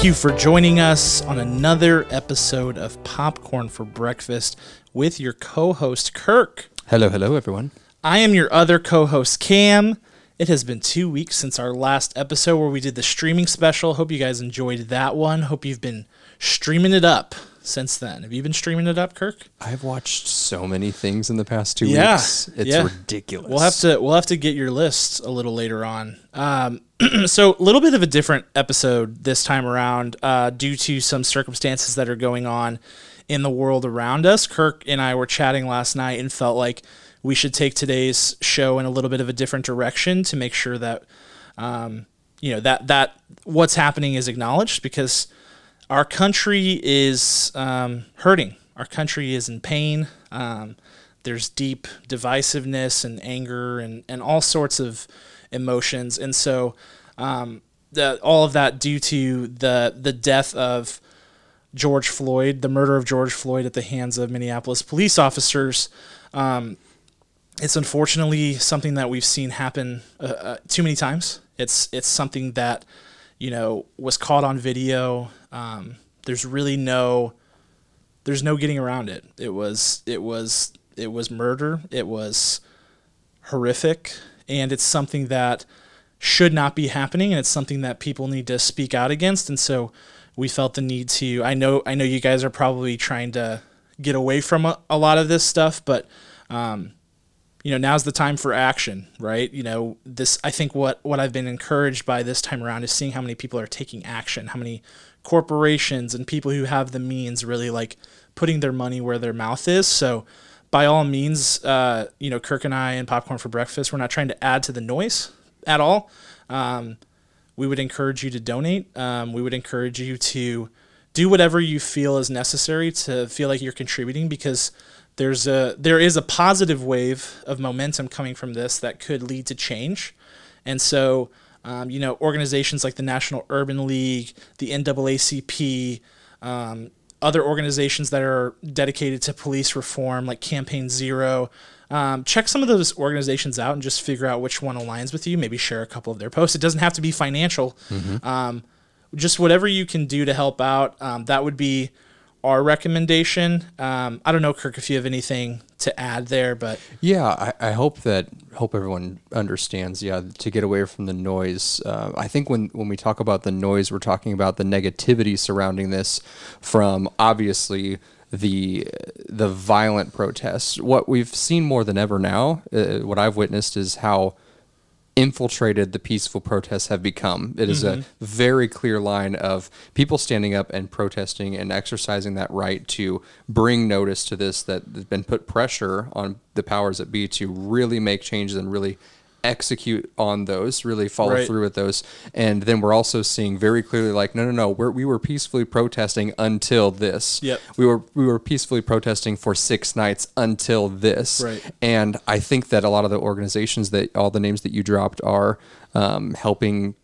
Thank you for joining us on another episode of Popcorn for Breakfast with your co host, Kirk. Hello, hello, everyone. I am your other co host, Cam. It has been two weeks since our last episode where we did the streaming special. Hope you guys enjoyed that one. Hope you've been streaming it up since then. Have you been streaming it up, Kirk? I've watched so many things in the past two Yeah, weeks. It's yeah. ridiculous. We'll have to we'll have to get your list a little later on. Um, so a little bit of a different episode this time around, uh, due to some circumstances that are going on in the world around us. Kirk and I were chatting last night and felt like we should take today's show in a little bit of a different direction to make sure that um, you know that that what's happening is acknowledged because our country is um, hurting. Our country is in pain. Um, there's deep divisiveness and anger and, and all sorts of emotions. And so, um, the, all of that due to the, the death of George Floyd, the murder of George Floyd at the hands of Minneapolis police officers. Um, it's unfortunately something that we've seen happen uh, uh, too many times. It's it's something that you know was caught on video. Um, there's really no there's no getting around it. It was it was it was murder. It was horrific, and it's something that should not be happening, and it's something that people need to speak out against. And so we felt the need to. I know I know you guys are probably trying to get away from a, a lot of this stuff, but um, you know now's the time for action right? You know this i think what what i've been encouraged by this time around is seeing how many people are taking action how many corporations and people who have the means really like putting their money where their mouth is. So by all means uh, you know kirk and i and popcorn for breakfast we're not trying to add to the noise at all. Um, we would encourage you to donate. Um, we would encourage you to do whatever you feel is necessary to feel like you're contributing because there's a there is a positive wave of momentum coming from this that could lead to change, and so um, you know organizations like the National Urban League, the NAACP, um, other organizations that are dedicated to police reform like Campaign Zero. Um, check some of those organizations out and just figure out which one aligns with you. Maybe share a couple of their posts. It doesn't have to be financial. Um, just whatever you can do to help out. Um, that would be our recommendation. Um, I don't know, Kirk, if you have anything to add there, but Yeah, I, I hope that hope everyone understands. Yeah, to get away from the noise. Uh, I think when when we talk about the noise, we're talking about the negativity surrounding this, from obviously the the violent protests. What we've seen more than ever now, uh, what I've witnessed is how infiltrated the peaceful protests have become. It is a mm-hmm. very clear line of people standing up and protesting and exercising that right to bring notice to this that has been put pressure on the powers that be to really make changes and really execute on those, really follow Right. through with those. And then we're also seeing very clearly like, no, no, no, we're, we were peacefully protesting until this. Yep. We were we were peacefully protesting for six nights until this. Right. And I think that a lot of the organizations that all the names that you dropped are um, helping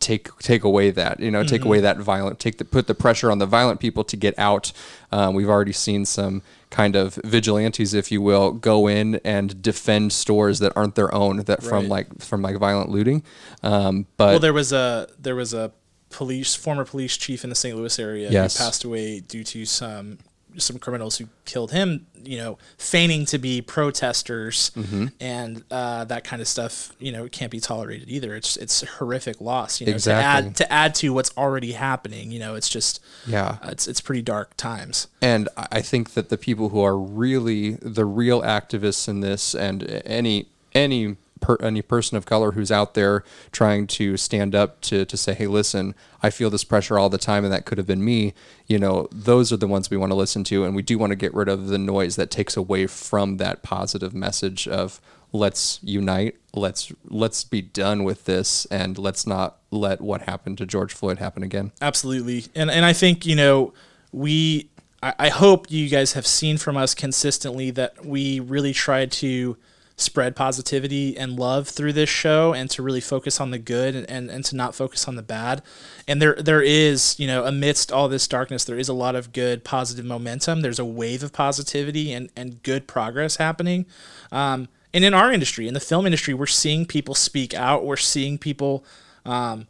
take take away that you know take away that violent take the put the pressure on the violent people to get out. Um, we've already seen some kind of vigilantes, if you will, go in and defend stores that aren't their own that from like from like violent looting. Um, but well, there was a there was a police former police chief in the St. Louis area Yes. who passed away due to some some criminals who killed him. You know, feigning to be protesters Mm-hmm. and uh, that kind of stuff. You know, can't be tolerated either. It's it's a horrific loss. You know, Exactly. to add to add to what's already happening. You know, it's just Yeah. uh, it's it's pretty dark times. And I I think that the people who are really the real activists in this, and any any per, any person of color who's out there trying to stand up to to say, hey, listen, I feel this pressure all the time, and that could have been me. You know, those are the ones we want to listen to, and we do want to get rid of the noise that takes away from that positive message of let's unite, let's let's be done with this, and let's not let what happened to George Floyd happen again. Absolutely. And and I think, you know, we I, I hope you guys have seen from us consistently that we really try to spread positivity and love through this show and to really focus on the good and, and, and to not focus on the bad. And there there is, you know, amidst all this darkness, there is a lot of good positive momentum. There's a wave of positivity and, and good progress happening. Um, and in our industry, in the film industry, we're seeing people speak out. We're seeing people um,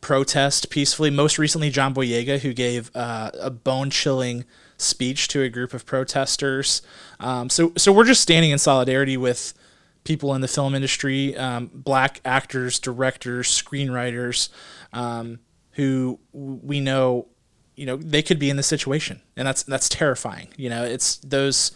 protest peacefully. Most recently, John Boyega, who gave uh, a bone chilling speech to a group of protesters. Um, so, so we're just standing in solidarity with people in the film industry, um, black actors, directors, screenwriters, um, who we know, you know, they could be in this situation, and that's that's terrifying. You know, it's those.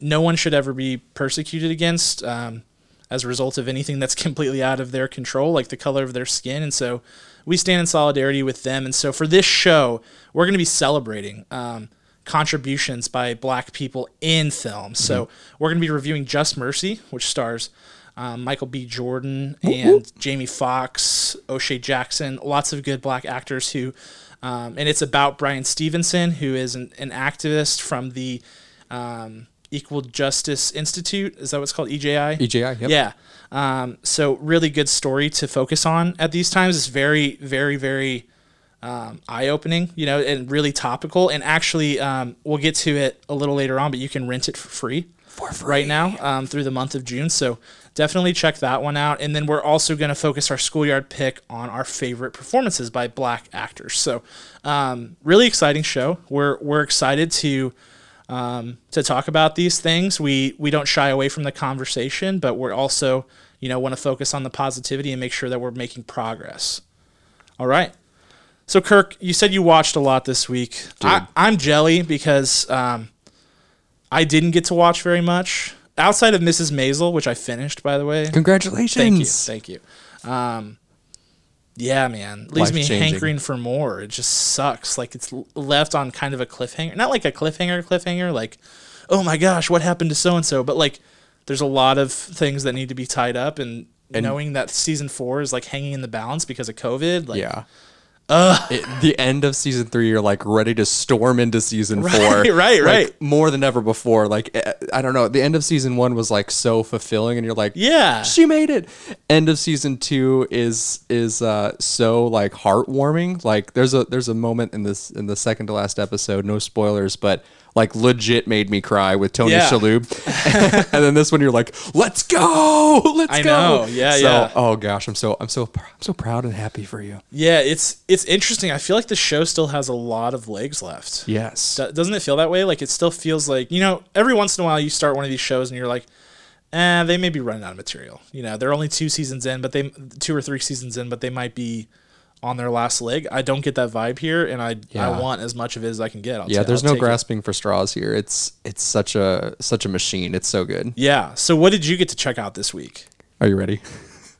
No one should ever be persecuted against um, as a result of anything that's completely out of their control, like the color of their skin, and so we stand in solidarity with them. And so for this show, we're going to be celebrating um, contributions by black people in film. So we're going to be reviewing Just Mercy, which stars um, Michael B. Jordan and Jamie Foxx, O'Shea Jackson, lots of good black actors who, um, and it's about Bryan Stevenson, who is an, an activist from the um, Equal Justice Institute. Is that what's called? EJI? EJI, yep. Yeah. Um, so really good story to focus on at these times. It's very, very, very um, eye-opening, you know, and really topical. And actually, um, we'll get to it a little later on, but you can rent it for free, for free. right now um, through the month of June. So definitely check that one out. And then we're also going to focus our schoolyard pick on our favorite performances by black actors. So um, really exciting show. We're we're excited to um, to talk about these things. We we don't shy away from the conversation, but we're also you know want to focus on the positivity and make sure that we're making progress. All right. So Kirk, you said you watched a lot this week. I, I'm jelly because um, I didn't get to watch very much outside of Mrs. Maisel, which I finished by the way. Congratulations. Thank you, thank you. Um, yeah, man, leaves me hankering for more. It just sucks. Like it's left on kind of a cliffhanger, not like a cliffhanger, cliffhanger. Like, oh my gosh, what happened to so and so? But like, there's a lot of things that need to be tied up, and, knowing that season four is like hanging in the balance because of COVID. Like, Yeah. It- the end of season three, you're like ready to storm into season four. Right, right, like, right. More than ever before. Like, eh, I don't know. The end of season one was like so fulfilling, and you're like, Yeah. she made it. End of season two is is uh, so like heartwarming. Like, there's a there's a moment in this in the second to last episode. No spoilers, but like legit made me cry with Tony Yeah. Shalhoub. and then this one, you're like, let's go, let's I go. know. Yeah, so, yeah. Oh gosh, I'm so I'm so I'm so proud and happy for you. Yeah, it's it's interesting. I feel like the show still has a lot of legs left. Yes. Do- Doesn't it feel that way? Like it still feels like you know. Every once in a while, you start one of these shows and you're like, eh, they may be running out of material. You know, they're only two seasons in, but they two or three seasons in, but they might be on their last leg. I don't get that vibe here, and I Yeah. I want as much of it as I can get. I'll Yeah, ta- there's I'll no take it. grasping for straws here. It's it's such a such a machine. It's so good. Yeah. So what did you get to check out this week? Are you ready?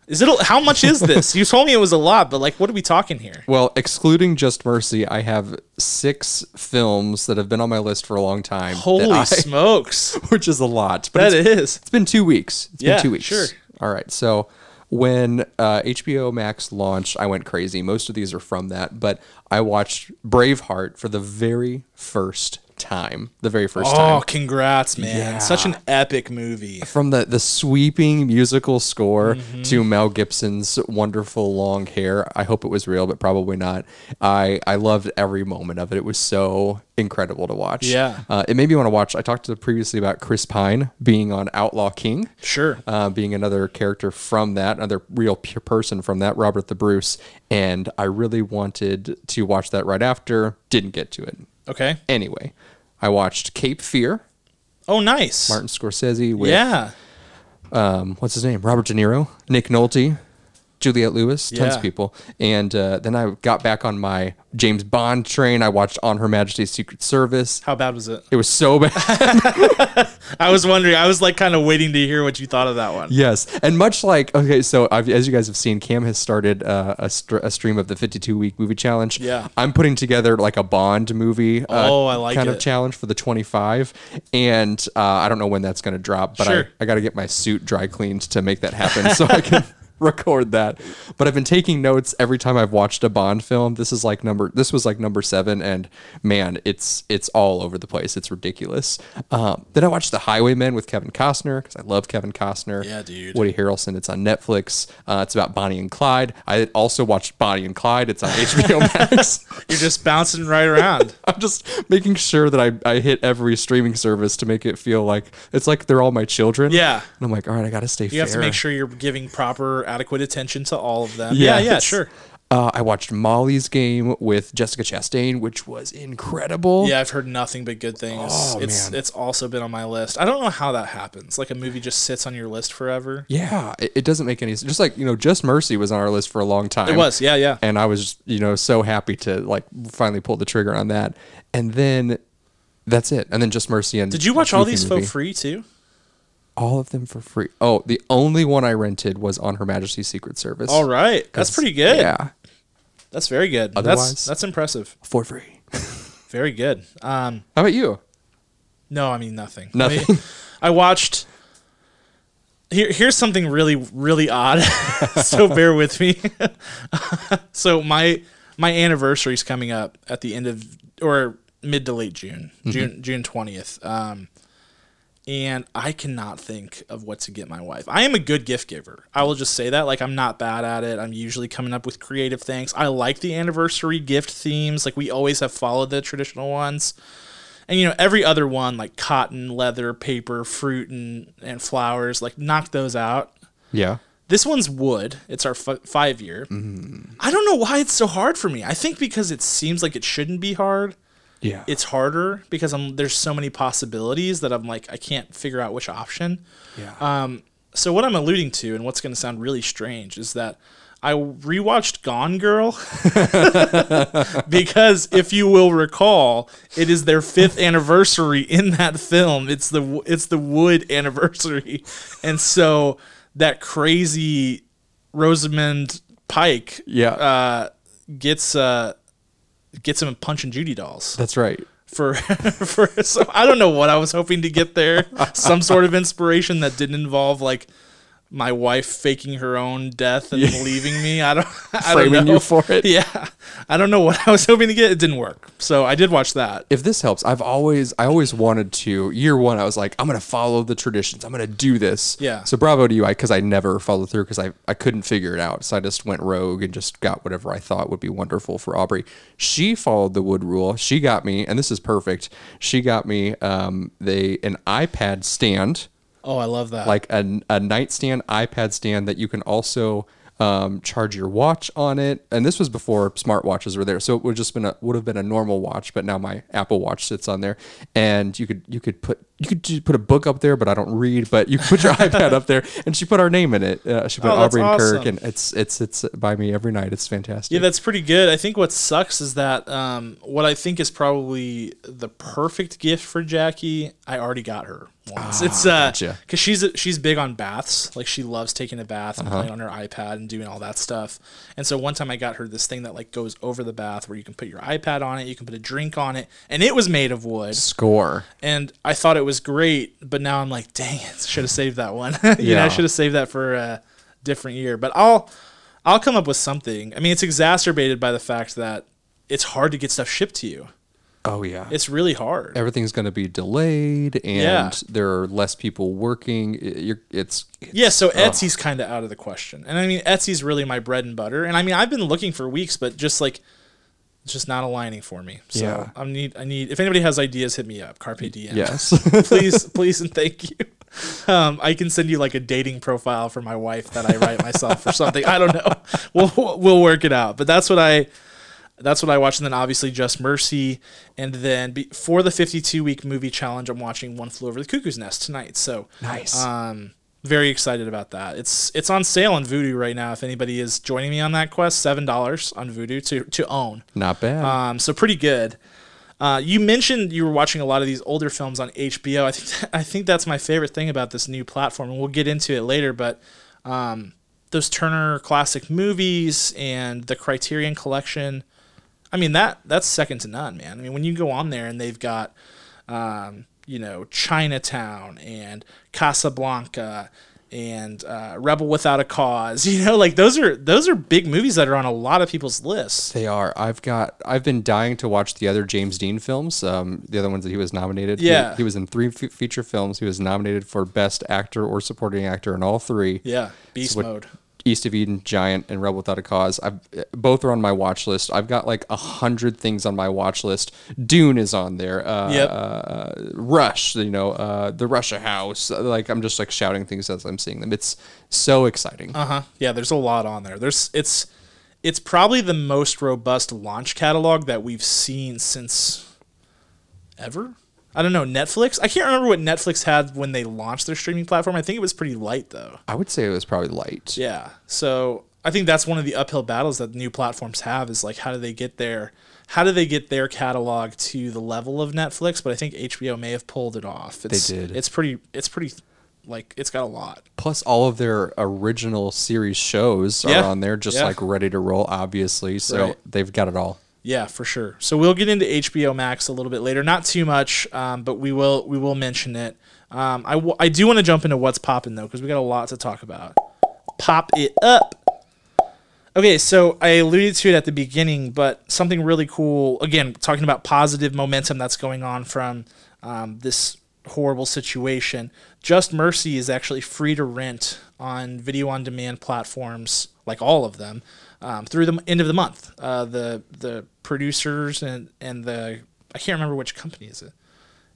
Is it how much is this? you told me it was a lot, but like, what are we talking here? Well, excluding Just Mercy, I have six films that have been on my list for a long time. Holy I- smokes! which is a lot. But That it's, is. it's been two weeks. It's Yeah, been two weeks. sure. All right. So when uh, HBO Max launched, I went crazy. Most of these are from that, but I watched Braveheart for the very first time. The very first Oh, time. Oh, congrats, man! Yeah. Such an epic movie. from the the sweeping musical score Mm-hmm. to Mel Gibson's wonderful long hair. I hope it was real, but probably not. I I loved every moment of it. It was so incredible to watch. Yeah. uh, it made me want to watch. I talked to previously about Chris Pine being on Outlaw King. Sure. Uh, being another character from that, another real pure person from that, Robert the Bruce, and I really wanted to watch that right after. Didn't get to it. Okay. Anyway, I watched Cape Fear, Oh, nice. Martin Scorsese with yeah. um, what's his name? Robert De Niro, Nick Nolte, Juliette Lewis, tons Yeah. of people. And uh, then I got back on my James Bond train. I watched On Her Majesty's Secret Service. How bad was it? It was so bad. I was wondering. I was like kind of waiting to hear what you thought of that one. yes, and much like okay, so I've, as you guys have seen, Cam has started uh, a, str- a stream of the 52 week movie challenge. Yeah. I'm putting together like a Bond movie. Uh, Oh, I like kind it. of challenge for the 25, and uh, I don't know when that's going to drop, but Sure. I, I got to get my suit dry cleaned to make that happen, so I can. record that. But i've been taking notes every time i've watched a bond film. This is like number this was like number seven and man it's it's all over the place. It's ridiculous. Um, then i watched the highwaymen with kevin costner because i love kevin costner. Yeah, dude. woody harrelson it's on netflix. Uh, it's about bonnie and clyde. I also watched bonnie and clyde. It's on hbo max. You're just bouncing right around. i'm just making sure that I, I hit every streaming service to make it feel like it's like they're all my children. Yeah. and i'm like all right i gotta stay You fair have to make sure you're giving proper, adequate attention to all of them. Yeah, yeah, sure. Uh, I watched Molly's Game with Jessica Chastain, which was incredible. Yeah, I've heard nothing but good things. Oh, it's man. it's also been on my list. I don't know how that happens. Like a movie just sits on your list forever. Yeah, it, it doesn't make any sense. Just like you know, Just Mercy was on our list for a long time. It was, yeah, yeah. and I was you know so happy to like finally pull the trigger on that. And then that's it. And then Just Mercy and Did you watch all Goofy these movie. for free too? All of them for free. Oh, the only one I rented was on Her Majesty's Secret Service. All right, that's pretty good. Yeah, That's very good. Otherwise- that's that's impressive. for free. Very good. Um, How about you? no, I mean nothing. Nothing. I, mean, I watched. Here, here's something really, really odd. so bear with me. so my my anniversary is coming up at the end of or mid to late June, June June twentieth. Um, and I cannot think of what to get my wife. I am a good gift giver. I will just say that. Like I'm not bad at it. I'm usually coming up with creative things. I like the anniversary gift themes. Like we always have followed the traditional ones. And you know, every other one like cotton, leather, paper, fruit and and flowers, like knock those out. Yeah. This one's wood. It's our f- five year. Mm-hmm. I don't know why it's so hard for me. I think because it seems like it shouldn't be hard. Yeah. It's harder because I'm there's so many possibilities that I'm like I can't figure out which option. yeah. Um, so what I'm alluding to, and what's going to sound really strange, is that I rewatched Gone Girl because, if you will recall, it is their fifth anniversary in that film. It's the it's the Wood anniversary, and so that crazy Rosamund Pike yeah. uh, gets uh, gets him Punch and Judy dolls That's right. for for so I don't know what I was hoping to get there. Some sort of inspiration that didn't involve like my wife faking her own death and leaving me. I don't I don't Framing know. you for it. Yeah. I don't know what I was hoping to get. It didn't work. So I did watch that. if this helps, I've always I always wanted to. Year one, I was like, I'm gonna follow the traditions. I'm gonna do this. Yeah. So bravo to you, I because I never followed through because I I couldn't figure it out. So I just went rogue and just got whatever I thought would be wonderful for Aubrey. She followed the wood rule. She got me, and this is perfect. She got me um they an iPad stand Oh, I love that. like a, a nightstand iPad stand that you can also um, charge your watch on it. And this was before smartwatches were there, so it would just been a would have been a normal watch. But now my Apple Watch sits on there, and you could you could put you could just put a book up there, but I don't read. But you could put your iPad up there, and she put our name in it. Uh, she put Oh, Aubrey and Kirk, awesome. and it's it's it's by me every night. It's fantastic. Yeah, that's pretty good. I think what sucks is that um, what I think is probably the perfect gift for Jackie, I already got her once. it's uh, Ah, gotcha. because she's she's big on baths. Like she loves taking a bath Uh-huh. and playing on her iPad and doing all that stuff. And so one time I got her this thing that like goes over the bath where you can put your iPad on it, you can put a drink on it, and it was made of wood. Score. And I thought it was great, but now I'm like, dang it, should have saved that one. you know, Yeah. I should have saved that for a different year. But I'll I'll come up with something. I mean, it's exacerbated by the fact that it's hard to get stuff shipped to you. Oh yeah. It's really hard. Everything's going to be delayed, and Yeah. there are less people working. It's, it's Yeah, so. Etsy's kind of out of the question. And I mean, Etsy's really my bread and butter. And I mean, I've been looking for weeks, but just like it's just not aligning for me. So Yeah. I need I need if anybody has ideas, hit me up. Carpe diem. Yes. please, please, and thank you. Um, I can send you like a dating profile for my wife that I write myself or something. I don't know. We'll we'll work it out. But that's what I that's what I watched. And then obviously Just Mercy, and then be, for the 52 week movie challenge, I'm watching One Flew Over the Cuckoo's Nest tonight. So Nice. Um, very excited about that. It's it's on sale on Vudu right now. If anybody is joining me on that quest, seven dollars on Vudu to to own. Not bad. Um, so pretty good. Uh, you mentioned you were watching a lot of these older films on HBO. I think I think that's my favorite thing about this new platform, and we'll get into it later. But um, those Turner Classic Movies and the Criterion Collection, I mean that that's second to none, man. I mean when you go on there and they've got, um, you know, Chinatown and Casablanca and uh, Rebel Without a Cause, you know, like those are those are big movies that are on a lot of people's lists. They are. I've got. I've been dying to watch the other James Dean films. Um, the other ones that he was nominated. He- Yeah. He, was in three f- feature films. He was nominated for best actor or supporting actor in all three. Yeah, beast what- mode. East of Eden, Giant, and Rebel Without a Cause. I've both are on my watch list. I've got like a hundred things on my watch list. Dune is on there. Uh, Yep. uh, Rush, you know, uh, the Russia House. Like I'm just like shouting things as I'm seeing them. It's so exciting. Uh huh. Yeah, there's a lot on there. There's it's it's probably the most robust launch catalog that we've seen since ever. I don't know Netflix. I can't remember what Netflix had when they launched their streaming platform. I think it was pretty light though. I would say it was probably light. Yeah. So I think that's one of the uphill battles that new platforms have is like how do they get there? How do they get their catalog to the level of Netflix? But I think HBO may have pulled it off. It's, did. It's pretty. It's pretty. Like it's got a lot. Plus, all of their original series shows are Yeah. on there, just Yeah. like ready to roll. Obviously, so Right. they've got it all. Yeah, for sure. So we'll get into HBO Max a little bit later. Not too much, um, but we will we will mention it. Um, I, w- I do want to jump into what's popping though because we got a lot to talk about. Pop it up. Okay, so I alluded to it at the beginning, but something really cool. Again, talking about positive momentum that's going on from um, this horrible situation. Just Mercy is actually free to rent on video on demand platforms, like all of them, um, through the end of the month. Uh, the the producers and and the I can't remember which company is it.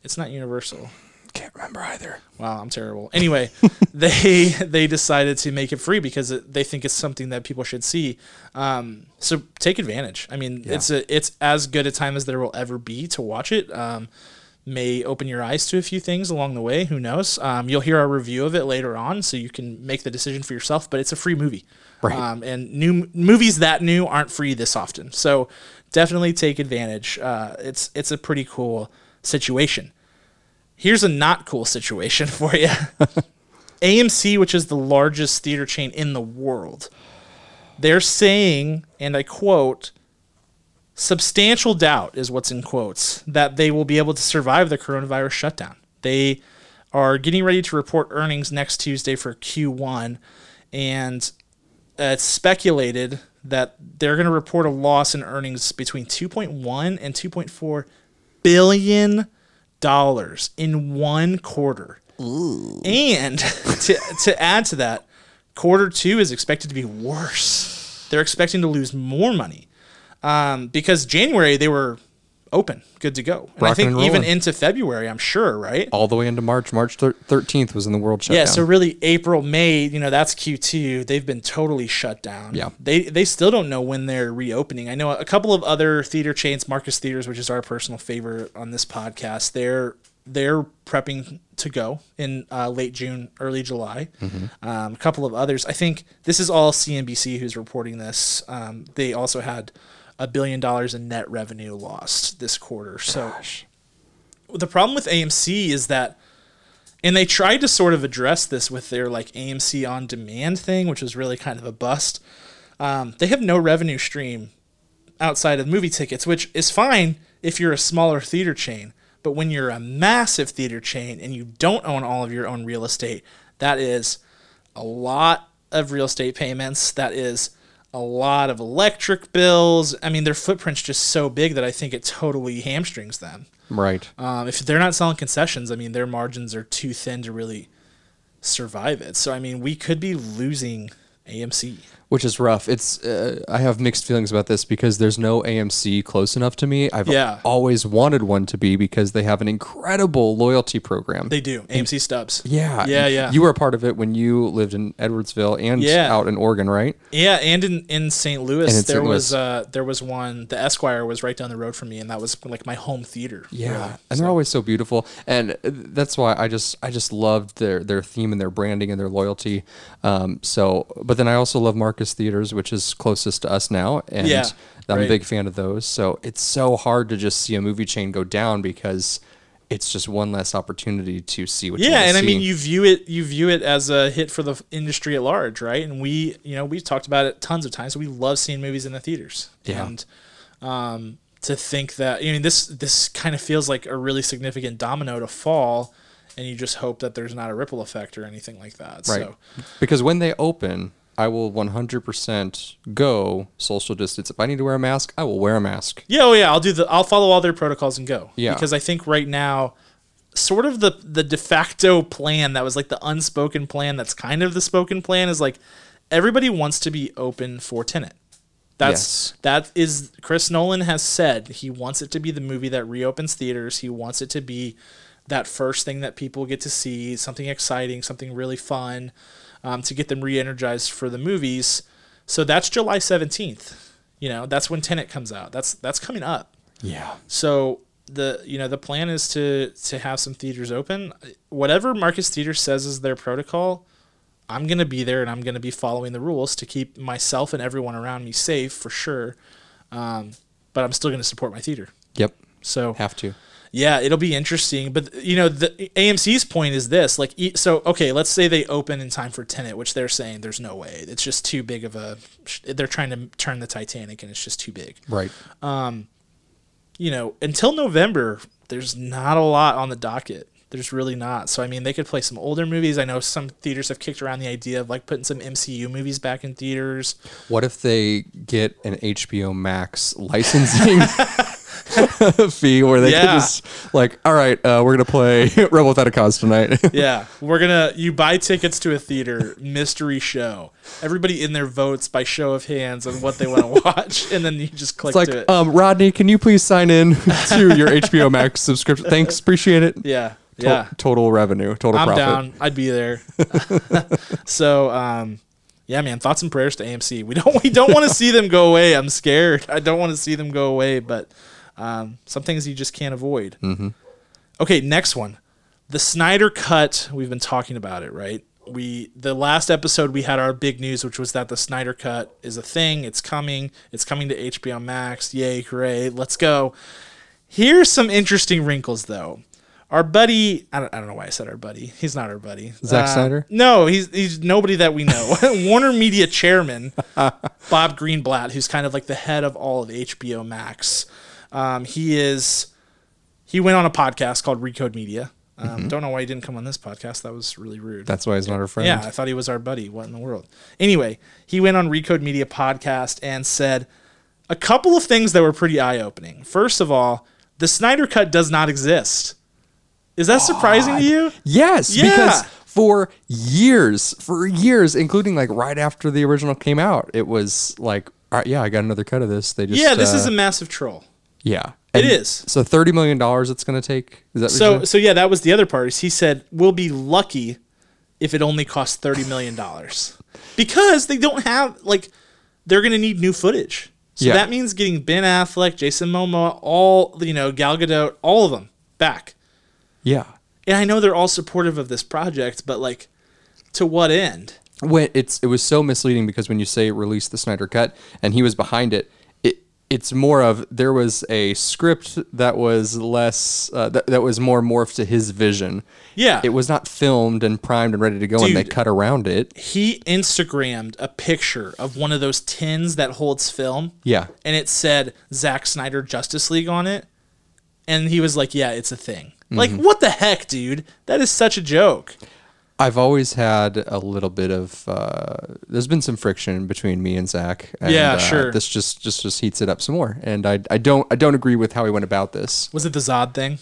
It's not Universal. Can't remember either. Wow, I'm terrible. Anyway, they they decided to make it free because it, they think it's something that people should see. Um, so take advantage. I mean, it's a it's as good a time as there will ever be to watch it. Um, may open your eyes to a few things along the way. Who knows? Um, you'll hear our review of it later on, so you can make the decision for yourself. But it's a free movie, Right. Um, and new movies that new aren't free this often. So definitely take advantage. Uh, it's it's a pretty cool situation. Here's a not cool situation for you. AMC, which is the largest theater chain in the world, they're saying, and I quote, substantial doubt is what's in quotes, that they will be able to survive the coronavirus shutdown. They are getting ready to report earnings next Tuesday for Q1, and it's speculated that they're going to report a loss in earnings between 2.1 and 2.4 billion dollars in one quarter. And to, to add to that, quarter two is expected to be worse. They're expecting to lose more money um, because January they were open, good to go. And I think and even into February, I'm sure, right? All the way into March. March thirteenth was in the world shutdown. Yeah, so really April, May, you know, that's Q2. They've been totally shut down. Yeah. They they still don't know when they're reopening. I know a couple of other theater chains, Marcus Theaters, which is our personal favorite on this podcast, they're they're prepping to go in uh, late June, early July. Um, a couple of others. I think this is all CNBC who's reporting this. Um, they also had a billion dollars in net revenue lost this quarter. So the problem with AMC is that and they tried to sort of address this with their like AMC on demand thing, which was really kind of a bust. Um, they have no revenue stream outside of movie tickets, which is fine if you're a smaller theater chain. But when you're a massive theater chain and you don't own all of your own real estate, that is a lot of real estate payments. That is a lot of electric bills. I mean, their footprint's just so big that I think it totally hamstrings them. right. Um, if they're not selling concessions, I mean, their margins are too thin to really survive it. So, I mean, we could be losing AMC. Which is rough. It's uh, I have mixed feelings about this because there's no AMC close enough to me. I've Yeah. always wanted one to be because they have an incredible loyalty program. They do. AMC stubs. yeah, Yeah, yeah. You were a part of it when you lived in Edwardsville and Yeah. out in Oregon, right? Yeah, and in, in St. Louis, And in there St. was uh, there was one. The Esquire was right down the road from me, and that was like my home theater. Yeah, really. and they're always so beautiful, and uh, that's why I just I just loved their their theme and their branding and their loyalty. Um, so, but then I also love Marcus Theaters, which is closest to us now, and Yeah, I'm right. a big fan of those. So it's so hard to just see a movie chain go down because it's just one less opportunity to see what. you Yeah, and I mean, you view it you view it as a hit for the industry at large, right? And we, you know, we've talked about it tons of times. We love seeing movies in the theaters, Yeah. and um, to think that I mean this this kind of feels like a really significant domino to fall, and you just hope that there's not a ripple effect or anything like that. right So because when they open. I will 100% go social distance. If I need to wear a mask, I will wear a mask. yeah, oh yeah, I'll do the I'll follow all their protocols and go. Yeah. because I think right now. Sort of the the de facto plan that was like the unspoken plan that's kind of the spoken plan is like everybody wants to be open for Tenet. That's Yes. that is Chris Nolan has said he wants it to be the movie that reopens theaters. He wants it to be that first thing that people get to see, something exciting, something really fun, um, to get them re-energized for the movies. So that's July 17th. You know, that's when Tenet comes out. That's that's coming up. Yeah. So the you know the plan is to to have some theaters open. Whatever Marcus Theater says is their protocol, I'm gonna be there and I'm gonna be following the rules to keep myself and everyone around me safe for sure. Um, but I'm still gonna support my theater. Yep. So Have to. Yeah, it'll be interesting. But you know, the AMC's point is this: like, so okay, let's say they open in time for Tenet, which they're saying there's no way. It's just too big of a. They're trying to turn the Titanic, and it's just too big. Right. Um, you know, until November, there's not a lot on the docket. There's really not. So I mean, they could play some older movies. I know some theaters have kicked around the idea of like putting some MCU movies back in theaters. What if they get an HBO Max licensing fee where they Yeah. can just like, all right, uh, we're gonna play Rebel Without a Cause tonight. Yeah, we're gonna you buy tickets to a theater mystery show. Everybody in there votes by show of hands on what they want to watch, and then you just click it's to like, it. um, Rodney, can you please sign in to your HBO Max subscription? Thanks, appreciate it. yeah, To- yeah. Total revenue, total I'm profit. down. I'd be there. so, um, yeah, man. Thoughts and prayers to AMC. We don't we don't want to see them go away. I'm scared. I don't want to see them go away, but um, some things you just can't avoid. Mm-hmm. Okay, next one, the Snyder Cut. We've been talking about it, right? We the last episode we had our big news, which was that the Snyder Cut is a thing. It's coming. It's coming to HBO Max. Yay! Hooray! Let's go. Here's some interesting wrinkles, though. Our buddy, I don't, I don't know why I said our buddy. He's not our buddy. Zack Uh, Snyder? No, he's he's nobody that we know. Warner Media chairman Bob Greenblatt, who's kind of like the head of all of HBO Max. Um, he is. He went on a podcast called Recode Media. Um, Don't know why he didn't come on this podcast. That was really rude. That's why he's not our friend. Yeah, I thought he was our buddy. What in the world? Anyway, he went on Recode Media podcast and said a couple of things that were pretty eye opening. First of all, the Snyder Cut does not exist. Is that surprising to you? Yes, Yeah. because for years, for years, including like right after the original came out, it was like, all right, yeah, I got another cut of this. They just Yeah, this uh, is a massive troll. Yeah, It And is. So thirty million dollars it's going to take. Is that So so yeah, that was the other part. Is he said we'll be lucky if it only costs thirty million dollars because they don't have like they're gonna need new footage. So Yeah. that means getting Ben Affleck, Jason Momoa, all you know, Gal Gadot, all of them back. yeah. And I know they're all supportive of this project, but like, to what end? when it's it was so misleading because when you say release the Snyder cut and he was behind it, it it's more of there was a script that was less uh, that, that was more morphed to his vision. Yeah. It was not filmed and primed and ready to go, and they cut around it. He Instagrammed a picture of one of those tins that holds film. Yeah, and it said Zack Snyder Justice League on it. And he was like, Yeah, it's a thing. Like, Mm-hmm. what the heck, dude? That is such a joke. I've always had a little bit of. Uh, there's been some friction between me and Zack. And, Yeah, uh, sure. This just just just heats it up some more, and I I don't I don't agree with how he went about this. Was it the Zod thing?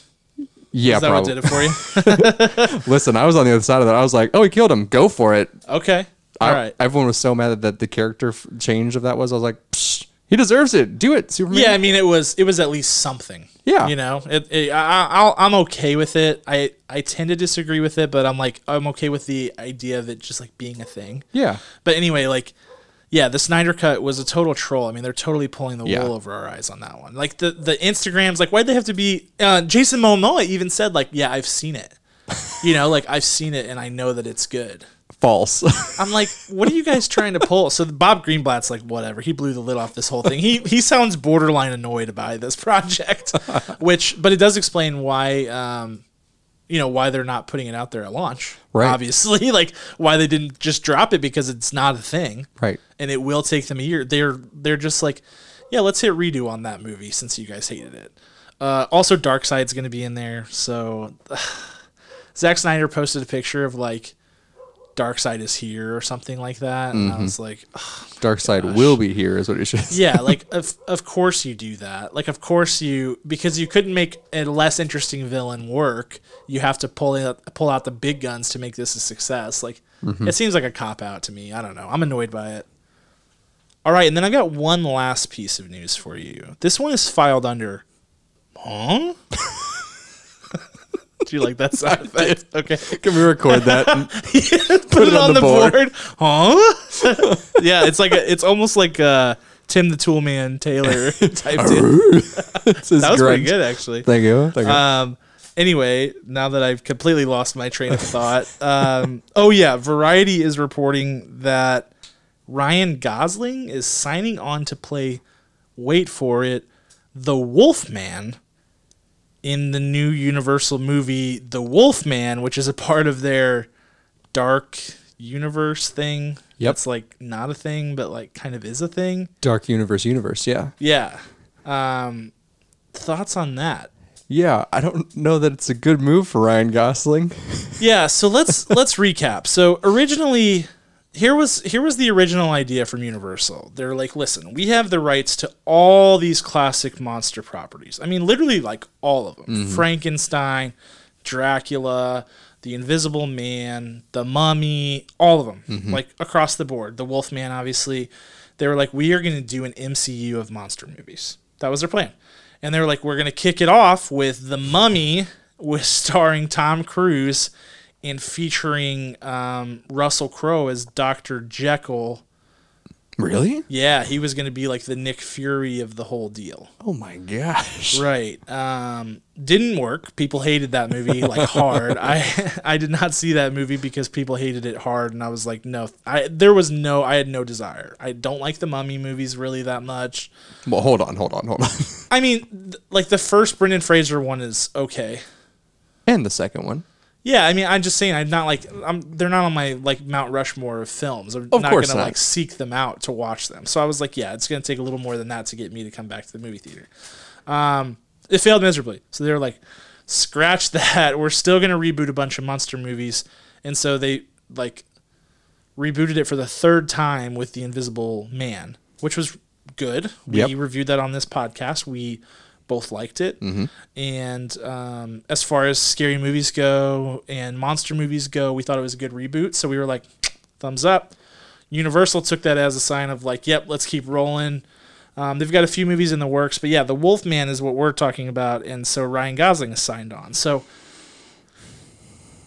Yeah, Is that probably. what did it for you? Listen, I was on the other side of that. I was like, oh, he killed him. Go for it. okay. All I- right. Everyone was so mad that the character change of that was. I was like, Psh, he deserves it. Do it, Superman. Yeah, I mean, it was it was at least something. Yeah. you know, it, it, I, I'll, I'm okay with it. I I tend to disagree with it, but I'm like I'm okay with the idea of it just like being a thing. yeah, But anyway, like, yeah, the Snyder Cut was a total troll. I mean, they're totally pulling the Yeah. wool over our eyes on that one. Like the the Instagrams, like, why'd they have to be? Uh, Jason Momoa even said, like, yeah, I've seen it. You know, like I've seen it and I know that it's good. False. I'm like, what are you guys trying to pull? So Bob Greenblatt's like, whatever. He blew the lid off this whole thing. He he sounds borderline annoyed about this project, which, but it does explain why, um, you know, why they're not putting it out there at launch. Right. Obviously, like why they didn't just drop it because it's not a thing, right. and it will take them a year. They're they're just like, yeah, let's hit redo on that movie since you guys hated it. Uh, also, Darkseid's going to be in there, so Zack Snyder posted a picture of like Darkseid is here or something like that, and I mm-hmm. was like, ugh, Dark side will be here, is what it should. yeah, like of of course you do that. Like of course you because you couldn't make a less interesting villain work. You have to pull out pull out the big guns to make this a success. Like mm-hmm. it seems like a cop out to me. I don't know. I'm annoyed by it. All right, and then I've got one last piece of news for you. This one is filed under, huh? Do you like that sound effect? Okay. Can we record that? and Put, it, on, the board. Huh? yeah, it's like a, it's almost like uh, Tim the Toolman Taylor type That was pretty good, actually. Thank you. Thank you. Um, anyway, now that I've completely lost my train of thought, um, oh yeah, Variety is reporting that Ryan Gosling is signing on to play. Wait for it, the Wolfman in the new Universal movie, The Wolfman, which is a part of their dark universe thing. Yep. It's like not a thing, but like kind of is a thing. Dark Universe Universe, yeah. Yeah. Um, thoughts on that? Yeah, I don't know that it's a good move for Ryan Gosling. Yeah, so let's let's recap. So originally here was here was the original idea from Universal. They're like, listen, we have the rights to all these classic monster properties. I mean, literally like all of them. Mm-hmm. Frankenstein, Dracula, The Invisible Man, The Mummy, all of them. Mm-hmm. Like across the board. The Wolfman obviously. They were like, we are going to do an MCU of monster movies. That was their plan. And they were like, we're going to kick it off with The Mummy with starring Tom Cruise and featuring um, Russell Crowe as Dr. Jekyll. Really? Yeah, he was going to be like the Nick Fury of the whole deal. Oh my gosh. Right. Um, didn't work. People hated that movie like hard. I I did not see that movie because people hated it hard, and I was like, no. I there was no. I had no desire. I don't like the Mummy movies really that much. Well, hold on, hold on, hold on. I mean, th- like the first Brendan Fraser one is okay. and the second one. Yeah, I mean, I'm just saying, I'm not like I'm. They're not on my like Mount Rushmore of films. I'm Of not course gonna not. like seek them out to watch them. So I was like, yeah, it's gonna take a little more than that to get me to come back to the movie theater. Um, it failed miserably. So they were like, scratch that. We're still gonna reboot a bunch of monster movies, and so they like rebooted it for the third time with the Invisible Man, which was good. We Yep. reviewed that on this podcast. We both liked it. And um, as far as scary movies go and monster movies go, we thought it was a good reboot. So we were like, thumbs up. Universal took that as a sign of like, yep, let's keep rolling. Um, they've got a few movies in the works, but yeah, The Wolfman is what we're talking about, and so Ryan Gosling is signed on. So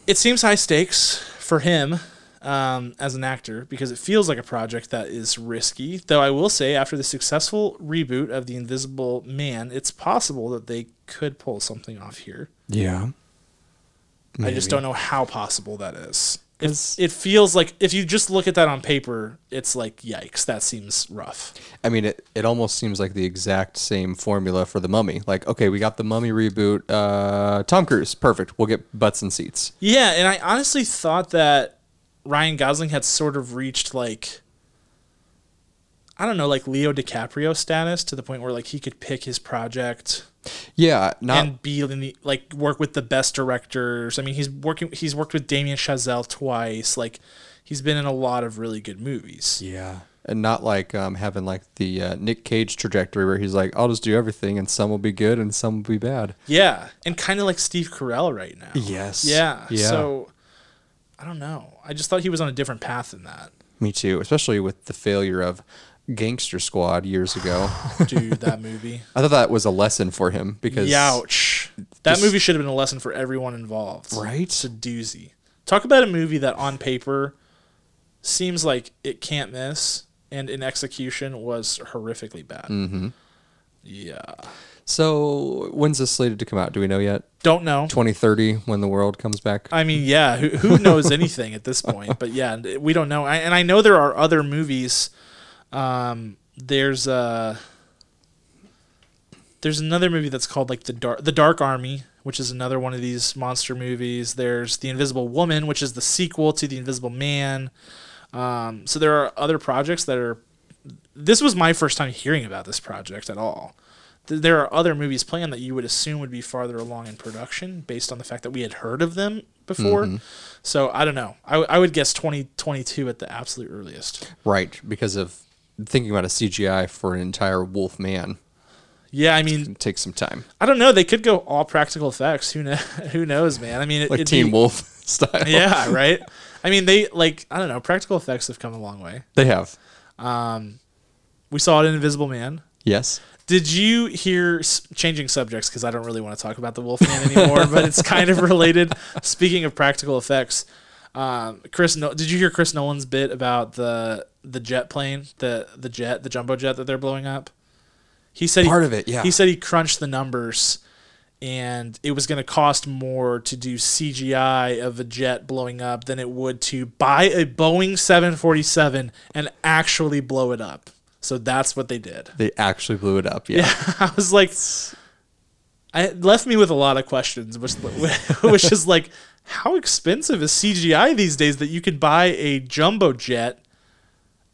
it seems high stakes for him um, as an actor because it feels like a project that is risky. Though I will say, after the successful reboot of The Invisible Man, it's possible that they could pull something off here. Yeah. I just don't know how possible that is. It, it feels like if you just look at that on paper, it's like yikes, that seems rough. I mean, it, it almost seems like the exact same formula for the Mummy. Like, okay, we got the Mummy reboot. Uh, Tom Cruise, perfect. We'll get butts and seats. Yeah, and I honestly thought that Ryan Gosling had sort of reached like I don't know, like Leo DiCaprio status to the point where like he could pick his project Yeah, not and be in the like work with the best directors. I mean, he's working he's worked with Damien Chazelle twice. Like he's been in a lot of really good movies. yeah, and not like um, having like the uh, Nic Cage trajectory where he's like, I'll just do everything, and some will be good and some will be bad. Yeah, and kind of like Steve Carell right now. Yes. Yeah. Yeah. So I don't know. I just thought he was on a different path than that. Me too, especially with the failure of Gangster Squad years ago. Dude, that movie. I thought that was a lesson for him because Youch. That Just- movie should have been a lesson for everyone involved. Right? It's a doozy. Talk about a movie that on paper seems like it can't miss, and in execution was horrifically bad. Mhm. Yeah. So when's this slated to come out? Do we know yet? Don't know. 2030 when the world comes back. I mean, yeah, who, who knows anything at this point? But yeah, we don't know. I, and I know there are other movies. Um, there's uh there's another movie that's called like the dark the Dark Army, which is another one of these monster movies. There's the Invisible Woman, which is the sequel to the Invisible Man. Um, so there are other projects that are. This was my first time hearing about this project at all. Th- There are other movies planned that you would assume would be farther along in production based on the fact that we had heard of them before. Mm-hmm. So I don't know. I, w- I would guess 2022 at the absolute earliest. Right, because of thinking about a CGI for an entire wolf man. Yeah, I mean, It takes some time. I don't know. They could go all practical effects. Who know? Who knows, man? I mean, it, Like Teen be- Wolf style. Yeah, right. I mean, they like I don't know. Practical effects have come a long way. They have. Um, we saw it in Invisible Man. Yes. Did you hear changing subjects because I don't really want to talk about the Wolfman anymore, but it's kind of related. Speaking of practical effects, Um, Chris, no- did you hear Chris Nolan's bit about the the jet plane, the the jet, the jumbo jet that they're blowing up? He said Part he, of it, yeah. He said he crunched the numbers, and it was going to cost more to do CGI of a jet blowing up than it would to buy a Boeing 747 and actually blow it up. So that's what they did. They actually blew it up. Yeah. I was like, I it left me with a lot of questions, which which is like, how expensive is CGI these days that you could buy a jumbo jet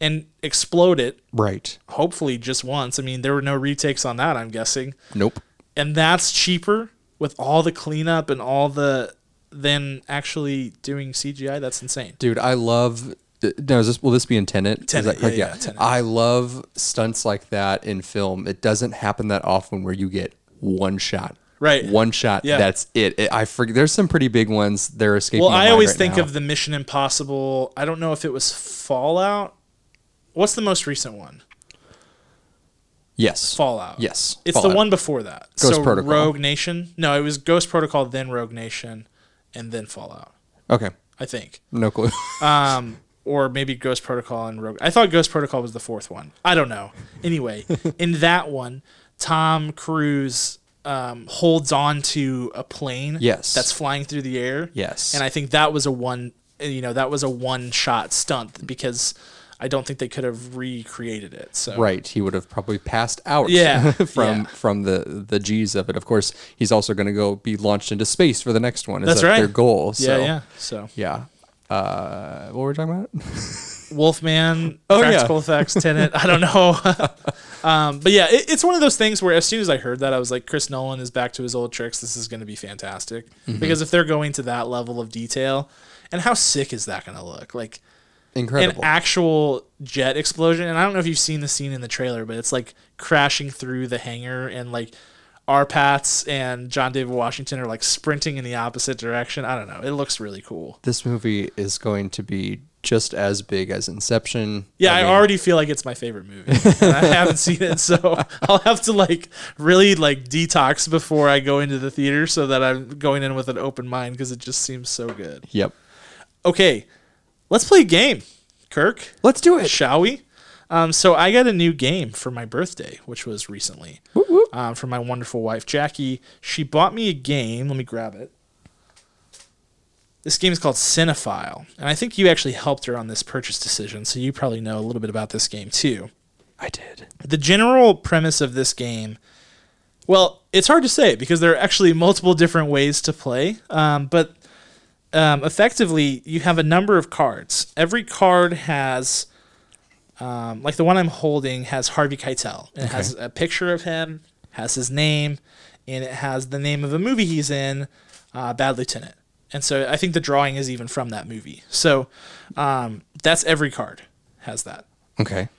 and explode it? Right. Hopefully, just once. I mean, there were no retakes on that. I'm guessing, Nope. and that's cheaper with all the cleanup and all the than actually doing CGI. That's insane. Dude, I love. No, is this will this be in Tenet? Tenet, correct? yeah, yeah, Tenet. I love stunts like that in film. It doesn't happen that often where you get one shot. Right. One shot. Yeah. That's it. it I forget. There's some pretty big ones. They're escaping. Well, I always right think now. of the Mission Impossible. I don't know if it was Fallout. What's the most recent one? yes. Fallout. Yes. It's the one before that. Ghost so Protocol. Rogue Nation. No, it was Ghost Protocol, then Rogue Nation, and then Fallout. Okay. I think. No clue. Um, or maybe Ghost Protocol and Rogue. I thought Ghost Protocol was the fourth one. I don't know. Anyway, in that one, Tom Cruise um, holds on to a plane. Yes. That's flying through the air. yes. And I think that was a one. You know, that was a one shot stunt because I don't think they could have recreated it. So Right, he would have probably passed out. Yeah, from yeah. from the the G's of it. Of course, he's also going to go be launched into space for the next one. Is That's that right. Their goal. Yeah, yeah. So yeah. Uh, what were we talking about? Wolfman, Oh, yeah. practical effects, Tenet. I don't know. um, but yeah, it, it's one of those things where as soon as I heard that, I was like, Chris Nolan is back to his old tricks. This is going to be fantastic. Mm-hmm. Because if they're going to that level of detail, and how sick is that going to look? Like Incredible. an actual jet explosion. And I don't know if you've seen the scene in the trailer, but it's like crashing through the hangar and like. R. Pats and John David Washington are like sprinting in the opposite direction. I don't know. It looks really cool. this movie is going to be just as big as Inception. Yeah, I, mean, already feel like it's my favorite movie. and I haven't seen it, so I'll have to like really like detox before I go into the theater so that I'm going in with an open mind because it just seems so good. Yep. Okay, let's play a game, Kirk. Let's do it. Shall we? Um, so I got a new game for my birthday, which was recently. Um, from my wonderful wife Jackie. She bought me a game. Let me grab it. This game is called Cinephile, and I think you actually helped her on this purchase decision, so you probably know a little bit about this game too. I did. The general premise of this game, well, it's hard to say because there are actually multiple different ways to play, um, but um, effectively, you have a number of cards. Every card has, um, like the one I'm holding, has Harvey Keitel. It has a picture of him, has his name, and it has the name of a movie he's in, uh, Bad Lieutenant. And so I think the drawing is even from that movie. So um, that's every card has that. Okay.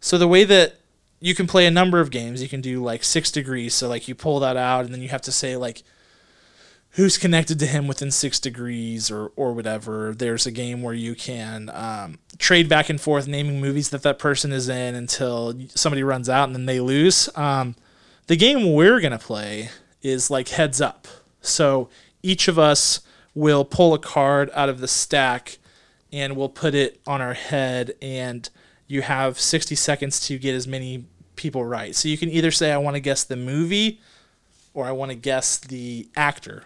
So the way that you can play a number of games, you can do like six degrees. So like you pull that out, and then you have to say like who's connected to him within six degrees or or whatever. There's a game where you can um, trade back and forth naming movies that that person is in until somebody runs out and then they lose. Um, the game we're gonna play is like heads up. So each of us will pull a card out of the stack and we'll put it on our head and you have 60 seconds to get as many people right. So you can either say I want to guess the movie or I want to guess the actor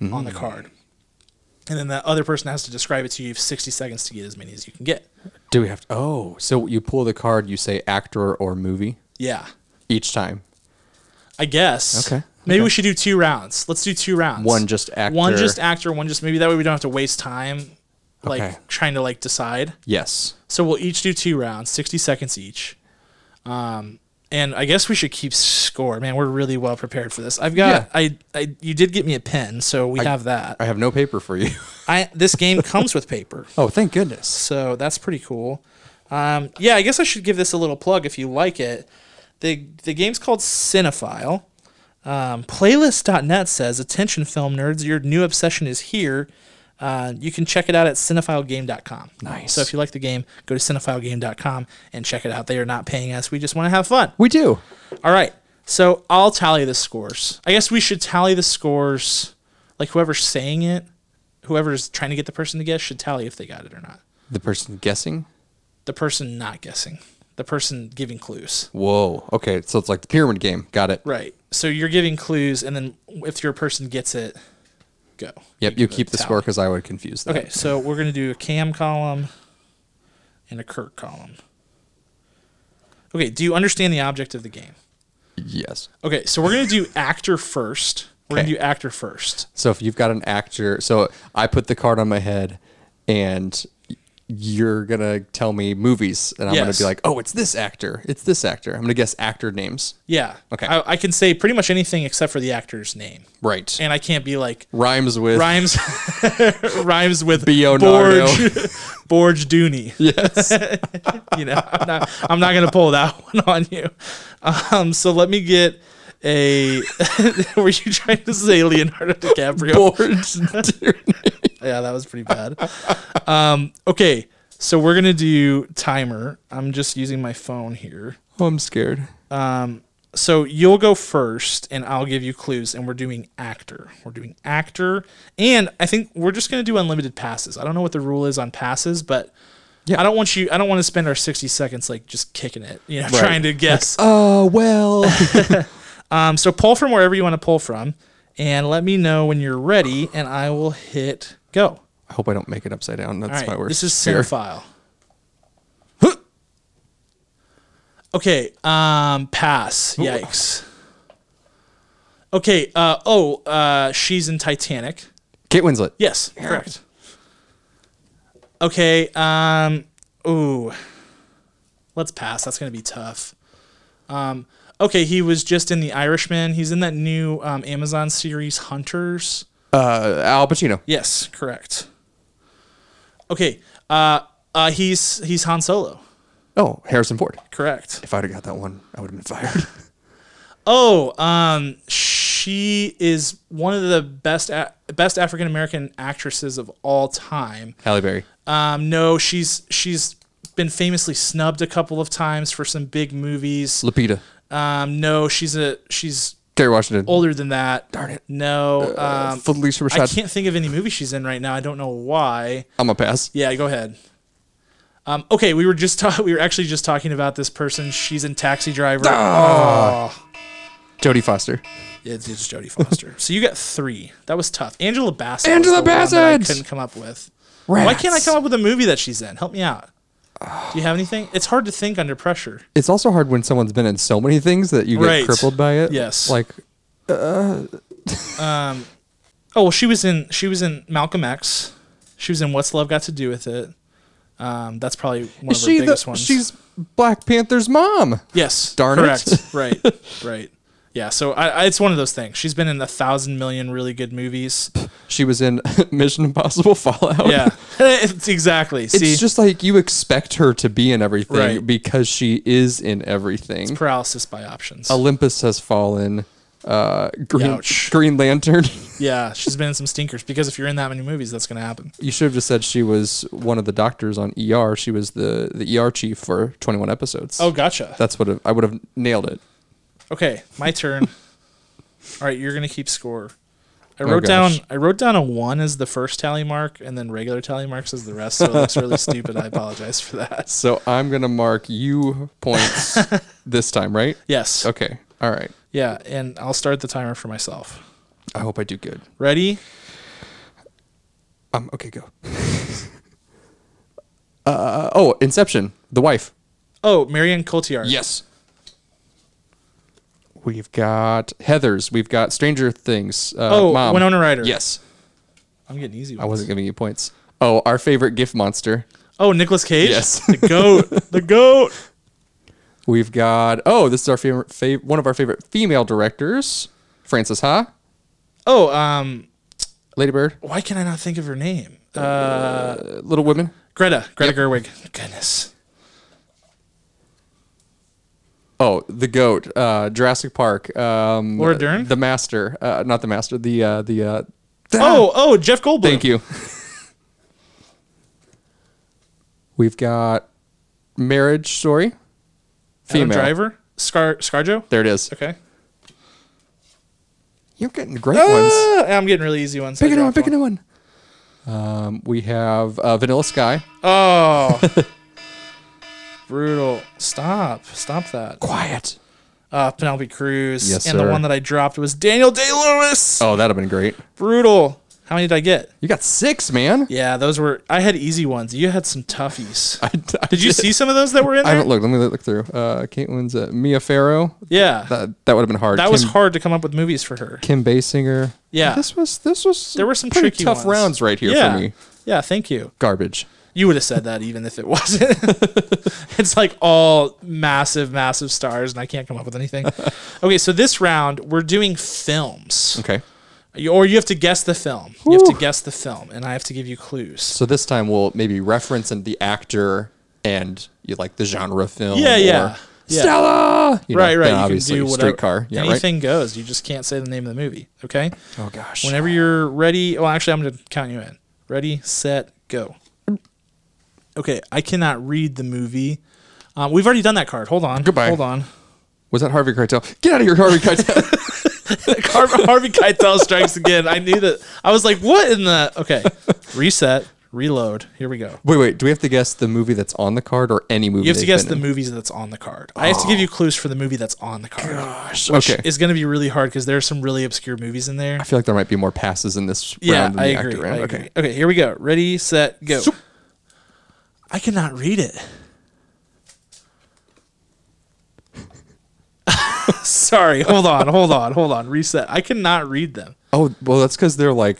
on the card. And then the other person has to describe it to you. You have 60 seconds to get as many as you can get. Do we have to? Oh, so you pull the card, you say actor or movie Yeah. each time. I guess. Okay, Maybe okay. we should do two rounds. Let's do two rounds. One just actor. One just actor, one just maybe that way we don't have to waste time like Okay. trying to like decide. Yes. So we'll each do two rounds, 60 seconds each. Um, and I guess we should keep score. Man, we're really well prepared for this. I've got I, I you did get me a pen, so we have that. I have no paper for you. I this game comes with paper. oh, thank goodness. So that's pretty cool. Um, yeah, I guess I should give this a little plug if you like it. The the game's called Cinephile. Um, playlist.net says, Attention film nerds, your new obsession is here. Uh, you can check it out at cinephilegame.com. Nice. So if you like the game, go to cinephilegame.com and check it out. They are not paying us. We just want to have fun. We do. All right. So I'll tally the scores. I guess we should tally the scores, like whoever's saying it, whoever's trying to get the person to guess should tally if they got it or not. The person guessing. The person not guessing, the person giving clues. Whoa. Okay, so it's like the pyramid game. Got it. Right. So you're giving clues, and then if your person gets it, go. Yep. You give keep the tally. score because I would confuse that. Okay, so we're gonna do a Cam column and a Kirk column. Okay, do you understand the object of the game? Yes. Okay, so we're gonna do actor first. We're Okay. gonna do actor first. So if you've got an actor, so I put the card on my head, and you're gonna tell me movies, and I'm gonna be like, oh, it's this actor, it's this actor. I'm gonna guess actor names. Yeah. Okay. I, I can say pretty much anything except for the actor's name, Right. and I can't be like Rhymes with rhymes rhymes with Leonardo. Borge Borge Dooney. yes. you know, I'm not, I'm not gonna pull that one on you. Um, so let me get a. were you trying to say Leonardo DiCaprio? yeah, that was pretty bad. Um, okay, so we're gonna do timer. I'm just using my phone here. oh, I'm scared. Um, so you'll go first, and I'll give you clues. And we're doing actor. We're doing actor, and I think we're just gonna do unlimited passes. I don't know what the rule is on passes, but. Yeah. I don't want you. I don't want to spend our sixty seconds like just kicking it, you know, trying to guess. Oh well. Um, so pull from wherever you want to pull from, and let me know when you're ready, and I will hit go. I hope I don't make it upside down. That's All my worst. this is. Cinephile. okay, um, pass. Yikes. Okay. Uh, oh, uh, she's in Titanic. Kate Winslet. Yes, correct. Okay. Um. Ooh. Let's pass. That's gonna be tough. Um. Okay, he was just in The Irishman. He's in that new um, Amazon series Hunters. Uh, Al Pacino. Yes, correct. Okay. Uh. Uh. He's he's Han Solo. Oh, Harrison Ford. Correct. If I'd have got that one, I would have been fired. Oh. Um. She is one of the best a- best African American actresses of all time. Halle Berry. Um, no, she's she's been famously snubbed a couple of times for some big movies. Lupita. Um, no, she's a she's Kerry Washington. older than that. Darn it. No, Uh, um, Felicia I Rashad. can't think of any movie she's in right now. I don't know why. I'm a pass. Yeah, go ahead. Um, okay, we were just ta- we were actually just talking about this person. She's in Taxi Driver. Oh, Jodie Foster. it's, it's Jodie Foster. so you got three. That was tough. Angela Bassett. Angela was the one that I Bassett! couldn't come up with. Why can't I come up with a movie that she's in? Help me out. Do you have anything? It's hard to think under pressure. It's also hard when someone's been in so many things that you get Right. crippled by it. Yes. Like, um, Oh well, she was in she was in Malcolm X. She was in What's Love Got to Do with It. Um, that's probably one is of her she the, biggest ones. she's Black Panther's mom. yes, Darn it. correct. right, right. Yeah, so I, I, it's one of those things. She's been in a thousand million really good movies. She was in Mission Impossible Fallout. Yeah, it's exactly. It's See, just like you expect her to be in everything Right. because she is in everything. paralysis by options. Olympus has fallen. Uh, Green, Ouch. Green Lantern. yeah, she's been in some stinkers because if you're in that many movies, that's gonna happen. you should have just said she was one of the doctors on ER. She was the, the ER chief for 21 episodes. Oh, gotcha. That's what I would have nailed it. Okay, my turn. All right, you're gonna keep score. I Oh, wrote down. I wrote down a one as the first tally mark, and then regular tally marks as the rest. So it looks really stupid. I apologize for that. So I'm gonna mark you points this time, right? Yes. Okay. All right. Yeah, and I'll start the timer for myself. I hope I do good. Ready? Um. Okay. Go. uh. Oh, Inception. The wife. Oh, Marion Cotillard. Yes. We've got Heather's. We've got Stranger Things. Uh, Oh, Mom. Winona Ryder. Yes. I'm getting easy. I wasn't giving you points. Oh, our favorite gift monster. Oh, Nicolas Cage. Yes. The goat. the goat. We've got oh, this is our favorite, fav- one of our favorite female directors, Frances Ha, Oh, um, Lady Bird, why can I not think of her name? Uh, uh, Little Women. Greta. Greta Yep. Gerwig. Goodness. Oh, the goat, uh, Jurassic Park, um, Laura Dern? the Master, uh, not the Master, the uh, the. Uh, Oh, oh, Jeff Goldblum. thank you. We've got Marriage Story, Adam female. Driver. Scar ScarJo. There it is. Okay. You're getting great ones. Ah, I'm getting really easy ones. Pick a new one. Pick a new one. Um, we have uh, Vanilla Sky. Oh, brutal! Stop! Stop that. Quiet. Uh, Penelope Cruz. Yes, and the one that I dropped was Daniel Day Lewis. Oh, that'd have been great. Brutal. How many did I get? You got six, man. Yeah, those were. I had easy ones. You had some toughies. I, I Did you see some of those that were in there? I haven't looked. Let me look through. Uh, Caitlin's uh, Mia Farrow. yeah, that, That would have been hard. That was hard to come up with movies for her. Kim Basinger. Yeah. This was this was There were some pretty tricky tough ones. rounds right here yeah. for me. Yeah, thank you. Garbage. You would have said that even if it wasn't. it's like all massive, massive stars, and I can't come up with anything. Okay, so this round we're doing films, Okay. You- or you have to guess the film. You have to guess the film, and I have to give you clues. So this time we'll maybe reference and the actor and you like the genre of film. Yeah, or yeah. Yeah. Stella. You know, right, right. You obviously can do whatever. streetcar. Yeah, right. Anything goes. You just can't say the name of the movie. Okay. Oh gosh. Whenever you're ready. Well, actually, I'm going to count you in. Ready, set, go. Okay, I cannot read the movie. Um, we've already done that card. Hold on. Goodbye. Hold on. Was that Harvey Keitel? Get out of here, Harvey Keitel. Har- Harvey Keitel strikes again. I knew that. I was like, what in the. Okay. Reset, reload. Here we go. wait, wait. Do we have to guess the movie that's on the card or any movie? You have to guess the in? movies that's on the card. I have to give you clues for the movie that's on the card. Gosh. Which Okay. is going to be really hard because there are some really obscure movies in there. I feel like there might be more passes in this Yeah, round than I the agree. actor round. I okay. Okay, here we go. Ready, set, go. I cannot read it. Sorry, hold on, hold on, hold on. Reset. I cannot read them. Oh well, that's because they're like.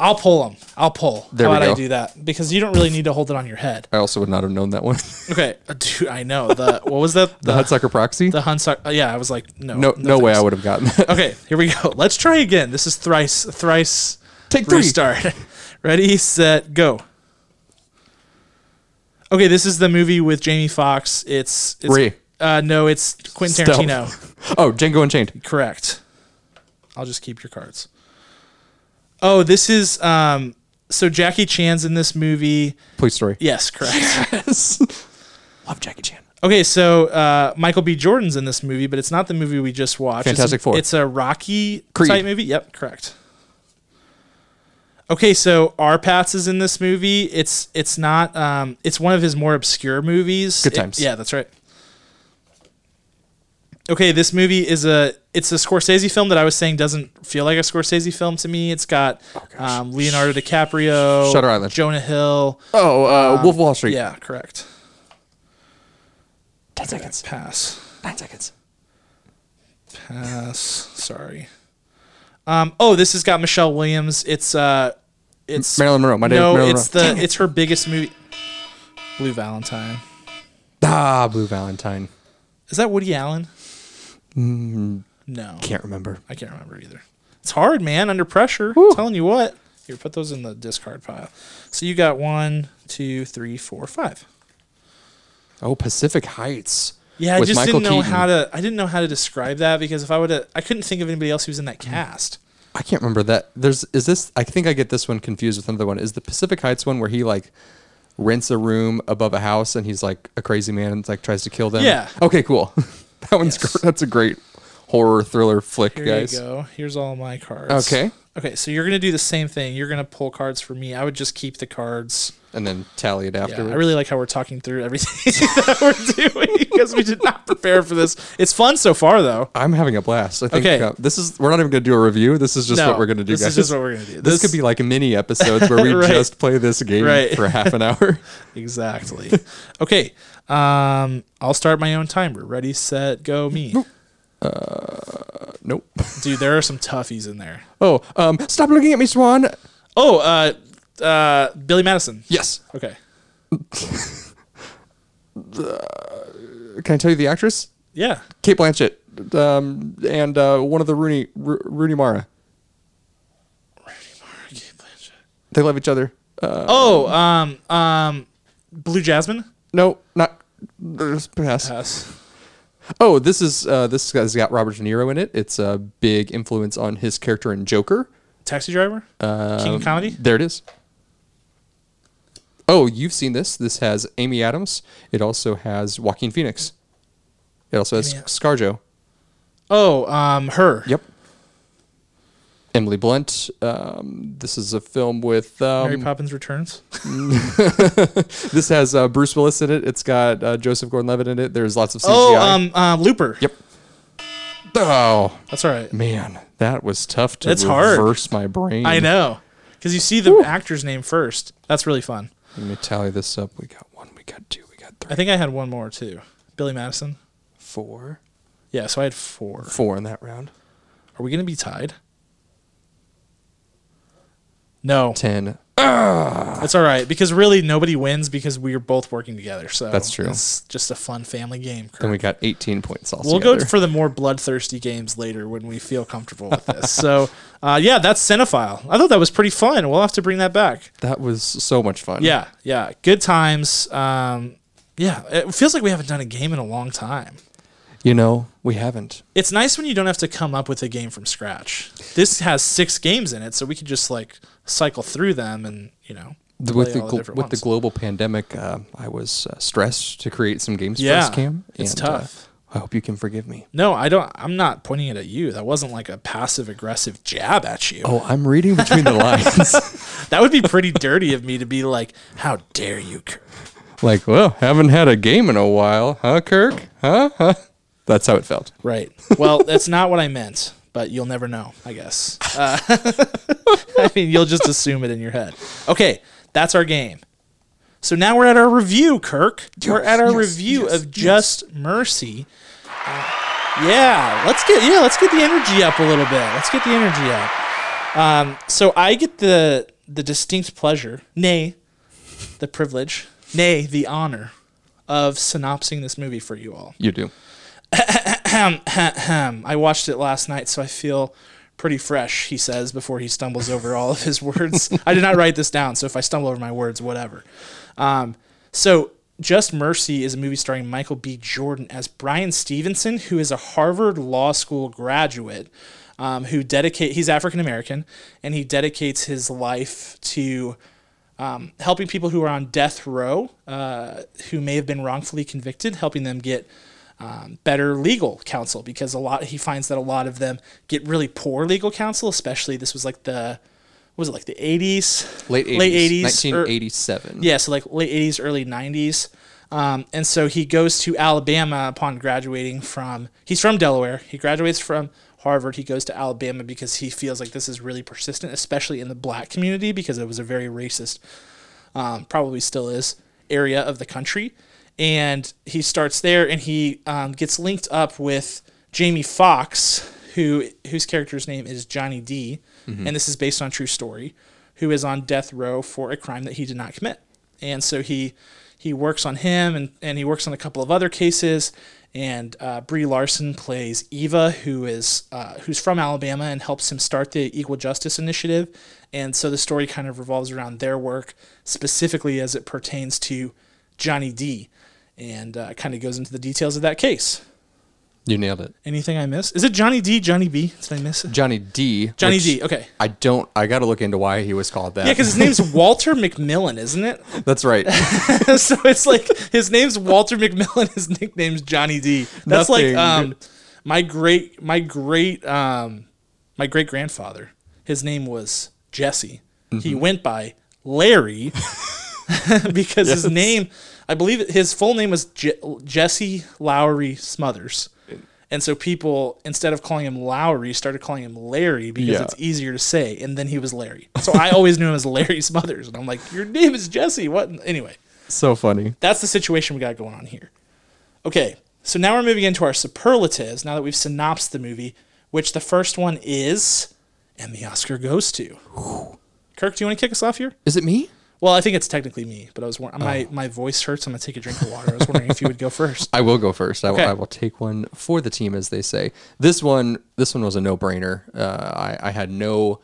I'll pull them. I'll pull. There How we about I go. do that? Because you don't really need to hold it on your head. I also would not have known that one. Okay, uh, dude, I know the what was that? the Hudsucker Proxy. The Hunsuck. Uh, yeah, I was like, no, no, no, way I thanks. would have gotten that. Okay, here we go. Let's try again. This is thrice, thrice. Take three. Restart. Ready, set, go. Okay, this is the movie with Jamie Foxx. It's, it's Ray. Uh, no, it's Quentin Stealth. Tarantino. Oh, Django Unchained. Correct. I'll just keep your cards. Oh, this is um. So Jackie Chan's in this movie. Police Story. Yes, correct. Yes. Love Jackie Chan. Okay, so uh, Michael B. Jordan's in this movie, but it's not the movie we just watched. It's- Fantastic Four. It's a Rocky Creed. type movie. Yep, correct. Okay, so R. Pats is in this movie. It's it's not. Um, it's one of his more obscure movies. Good It- Times. yeah, that's right. Okay, this movie is a it's a Scorsese film that I was saying doesn't feel like a Scorsese film to me. It's got um, Leonardo DiCaprio, Shutter Island. Jonah Hill. Oh, uh, Wolf of Wall Street. Yeah, correct. Ten seconds. Pass. Nine seconds. Pass. Sorry. Um. Oh, this has got Michelle Williams. It's uh, it's Marilyn Monroe. My name no, is Marilyn it's Monroe. the it's her biggest movie. Blue Valentine. ah, Blue Valentine. Is that Woody Allen? Mm, No, can't remember. I can't remember either. It's hard, man. Under pressure. I'm telling you what. Here, put those in the discard pile. So you got one, two, three, four, five. Oh, Pacific Heights. Yeah, I just Michael didn't know Keaton. how to. I didn't know how to describe that because if I would have, I couldn't think of anybody else who was in that mm. cast. I can't remember that. There's is this? I think I get this one confused with another one. Is the Pacific Heights one where he like rents a room above a house and he's like a crazy man and like tries to kill them? Yeah. Okay, cool. that one's Yes. gr- that's a great horror thriller flick, Here guys. you go. Here's all my cards. Okay. Okay, so you're gonna do the same thing. You're gonna pull cards for me. I would just keep the cards. And then tally it afterwards. Yeah. I really like how we're talking through everything that we're doing because we did not prepare for this. It's fun so far, though. I'm having a blast. I think Okay. uh, this is we're not even going to do a review. This is just No, what we're going to do, this guys. is just what we're gonna do. This, could be like mini episodes where we Right. just play this game Right. for half an hour. exactly. okay, um, I'll start my own timer. Ready, set, go. Me, nope. dude. There are some toughies in there. Oh, um, stop looking at me, Swan. Oh, uh, uh, Billy Madison. Yes. Okay. Can I tell you the actress? Yeah. Cate Blanchett, um, and uh, one of the Rooney Ru- Rooney Mara. They love each other. Uh, Oh, um, um, Blue Jasmine. no, not. There's pass. Pass. Oh, this is uh, this has got Robert De Niro in it. It's a big influence on his character in Joker. Taxi Driver. Um, King of Comedy. There it is. Oh, you've seen this. This has Amy Adams. It also has Joaquin Phoenix. It also has Amy ScarJo. Oh, um, her. Yep. Emily Blunt. Um, this is a film with Mary um, Poppins Returns. this has uh, Bruce Willis in it. It's got uh, Joseph Gordon-Levitt in it. There's lots of CGI. Oh, um, uh, Looper. Yep. Oh That's all right. man, that was tough to It's hard. reverse my brain. I know. Because you see the actor's name first. That's really fun. Let me tally this up. We got one. We got two. We got three, I think I had one more too. Billy Madison. four, Yeah, so I had four. four in that round. Are we going to be tied? No, Ten. that's all right because really nobody wins because we are both working together. So That's true. It's just a fun family game. Then we got 18 points all We'll go for the more bloodthirsty games later when we feel comfortable with this. so, uh, yeah, that's Cinephile. I thought that was pretty fun. We'll have to bring that back. that was so much fun. Yeah, yeah, good times. Um, yeah, it feels like we haven't done a game in a long time. You know, we haven't. It's nice when you don't have to come up with a game from scratch. This has six games in it, so we could just like cycle through them and you know with the all gl- different with the global pandemic, uh, I was uh, stressed to create some games for Yeah, us, Cam. it's and, uh, tough. I hope you can forgive me. No, I don't. I'm not pointing it at you. That wasn't like a passive aggressive jab at you. Oh, I'm reading between the lines. That would be pretty dirty of me to be like, "How dare you?" Kirk?" like, well, haven't had a game in a while, huh, Kirk? Huh? Huh? That's how it felt. Right. Well, that's not what I meant, but you'll never know, I guess. Uh, I mean, you'll just assume it in your head. Okay, that's our game. So now we're at our review, Kirk. we're at our yes, review yes, of Just Mercy. Uh, yeah, let's get yeah, let's get the energy up a little bit. Let's get the energy up. Um, so I get the the distinct pleasure, nay, the privilege, nay, the honor of synopsing this movie for you all. You do. I watched it last night, so I feel pretty fresh, he says before he stumbles over all of his words. I did not write this down, so if I stumble over my words, whatever. Um, so, Just Mercy is a movie starring Michael B. Jordan as Bryan Stevenson, who is a Harvard Law School graduate. Um, who dedicate he's African American and he dedicates his life to um, helping people who are on death row uh, who may have been wrongfully convicted, helping them get um, better legal counsel because a lot he finds that a lot of them get really poor legal counsel, especially this was like the what was it like the 80s, Late 80s. late 80s, or- 1987. yeah, so like late 80s, early 90s. Um, and so he goes to Alabama upon graduating from, he's from Delaware. He graduates from Harvard. He goes to Alabama because he feels like this is really persistent, especially in the black community, because it was a very racist, um, probably still is, area of the country. And he starts there and he um, gets linked up with Jamie Foxx, who whose character's name is Johnny D, and this is based on true story, who is on death row for a crime that he did not commit. And so he he works on him and, and he works on a couple of other cases. And uh, Brie Larson plays Eva, who is uh, who's from Alabama and helps him start the Equal Justice Initiative. And so the story kind of revolves around their work, specifically as it pertains to Johnny D, and uh, kind of goes into the details of that case. You nailed it. Anything I miss? Is it Johnny D? Johnny B? Did I miss it? Johnny D. Johnny which D. Okay. I don't. I got to look into why he was called that. Yeah, because his name's Walter McMillian, isn't it? that's right. so it's like his name's Walter McMillian. His nickname's Johnny D. That's Nothing. like um, my great, my great, um, my great grandfather. His name was Jesse. He went by Larry because his name, I believe, his full name was Je- Jesse Lowry Smothers. And so people, instead of calling him Lowry, started calling him Larry because Yeah. it's easier to say. And then he was Larry. So I always knew him as Larry Smothers. And I'm like, your name is Jesse. What? Anyway, so funny. that's the situation we got going on here. Okay, so now we're moving into our superlatives now that we've synopsed the movie, which the first one is, and the Oscar goes to. Kirk, do you want to kick us off here? Is it me? Well, I think it's technically me, but I was wor- my my voice hurts. I'm gonna take a drink of water. I was wondering if you would go first. I will go first. I, will, I will take one for the team, as they say. This one, this one was a no-brainer. Uh, I, I had no,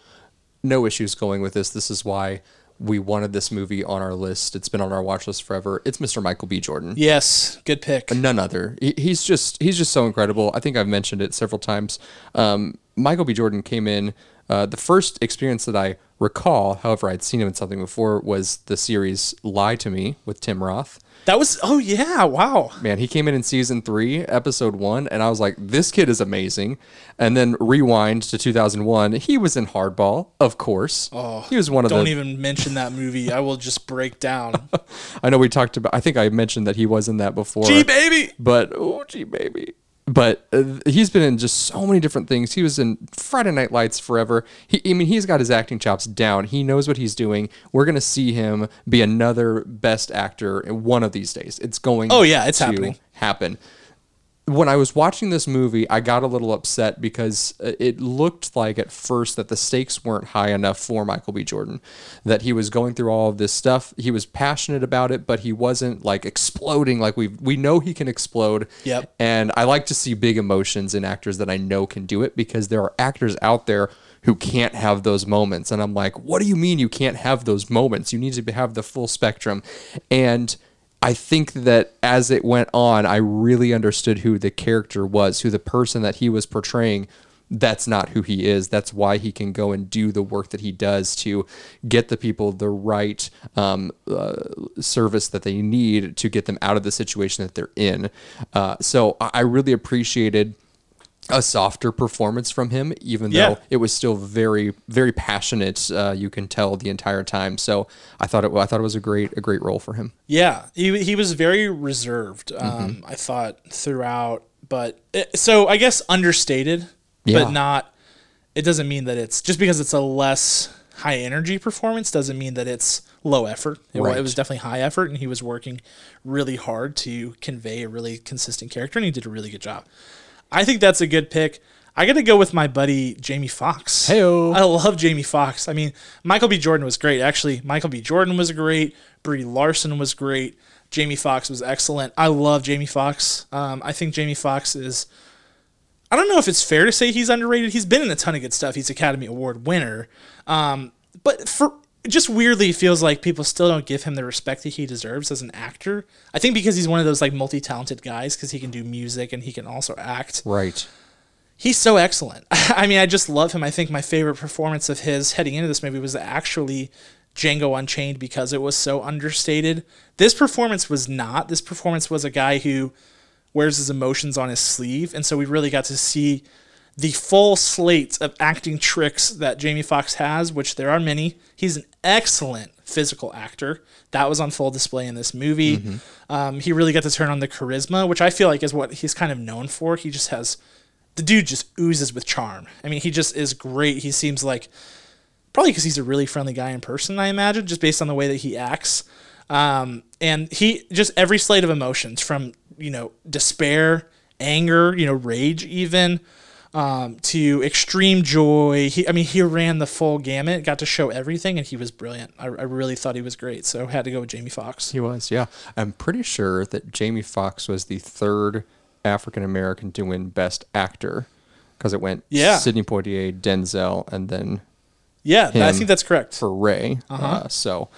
no issues going with this. This is why we wanted this movie on our list. It's been on our watch list forever. It's Mr. Michael B. Jordan. Yes, good pick. None other. He's just he's just so incredible. I think I've mentioned it several times. Um, Michael B. Jordan came in. Uh, the first experience that I recall, however, I'd seen him in something before, was the series "Lie to Me" with Tim Roth. That was oh yeah, wow. Man, he came in in season three, episode one, and I was like, this kid is amazing. And then rewind to 2001, he was in Hardball, of course. Oh, he was one of Don't the. even mention that movie. I will just break down. I know we talked about. I think I mentioned that he was in that before. Gee baby. but oh, gee, baby. But uh, he's been in just so many different things. He was in Friday Night Lights forever. He, I mean, he's got his acting chops down. He knows what he's doing. We're gonna see him be another best actor in one of these days. It's going. Oh, yeah, it's to happening. Happen. When I was watching this movie, I got a little upset because uh, it looked like at first that the stakes weren't high enough for Michael B. Jordan. That he was going through all of this stuff. He was passionate about it, but he wasn't like exploding like we we know he can explode. Yep. And I like to see big emotions in actors that I know can do it because there are actors out there who can't have those moments. And I'm like, what do you mean you can't have those moments? You need to have the full spectrum. And I think that as it went on, I really understood who the character was, who the person that he was portraying. That's not who he is. That's why he can go and do the work that he does to get the people the right um, uh, service that they need to get them out of the situation that they're in. Uh, so I I really appreciated a softer performance from him, even Yeah. though it was still very, very passionate. Uh, you can tell the entire time. So I thought it, I thought it was a great, a great role for him. Yeah, he he was very reserved. Um, I thought throughout, but it, so I guess understated, Yeah. but not. It doesn't mean that it's just because it's a less high energy performance doesn't mean that it's low effort. It, Right. it was definitely high effort, and he was working really hard to convey a really consistent character, and he did a really good job. I think that's a good pick. I got to go with my buddy Jamie Foxx. Hey, I love Jamie Foxx. I mean, Michael B. Jordan was great. Actually, Michael B. Jordan was great. Brie Larson was great. Jamie Foxx was excellent. I love Jamie Foxx. Um, I think Jamie Foxx is. I don't know if it's fair to say he's underrated. He's been in a ton of good stuff. He's Academy Award winner. Um, but for just weirdly, feels like people still don't give him the respect that he deserves as an actor. I think because he's one of those like multi-talented guys because he can do music and he can also act. Right. He's so excellent. I mean, I just love him. I think my favorite performance of his heading into this movie was actually Django Unchained because it was so understated. This performance was not. This performance was a guy who wears his emotions on his sleeve, and so we really got to see the full slate of acting tricks that Jamie Foxx has, which there are many. He's an excellent physical actor. That was on full display in this movie. Um, he really got to turn on the charisma, which I feel like is what he's kind of known for. He just has the dude just oozes with charm. I mean, he just is great. He seems like probably because he's a really friendly guy in person, I imagine, just based on the way that he acts. Um, and he just every slate of emotions from you know despair, anger, you know rage, even um, to extreme joy. He, I mean, he ran the full gamut, got to show everything, and he was brilliant. I, I really thought he was great, so had to go with Jamie Foxx. He was, yeah. I'm pretty sure that Jamie Foxx was the third African American to win Best Actor because it went Yeah. Sidney Poitier, Denzel, and then Yeah, I think that's correct. for Ray. uh so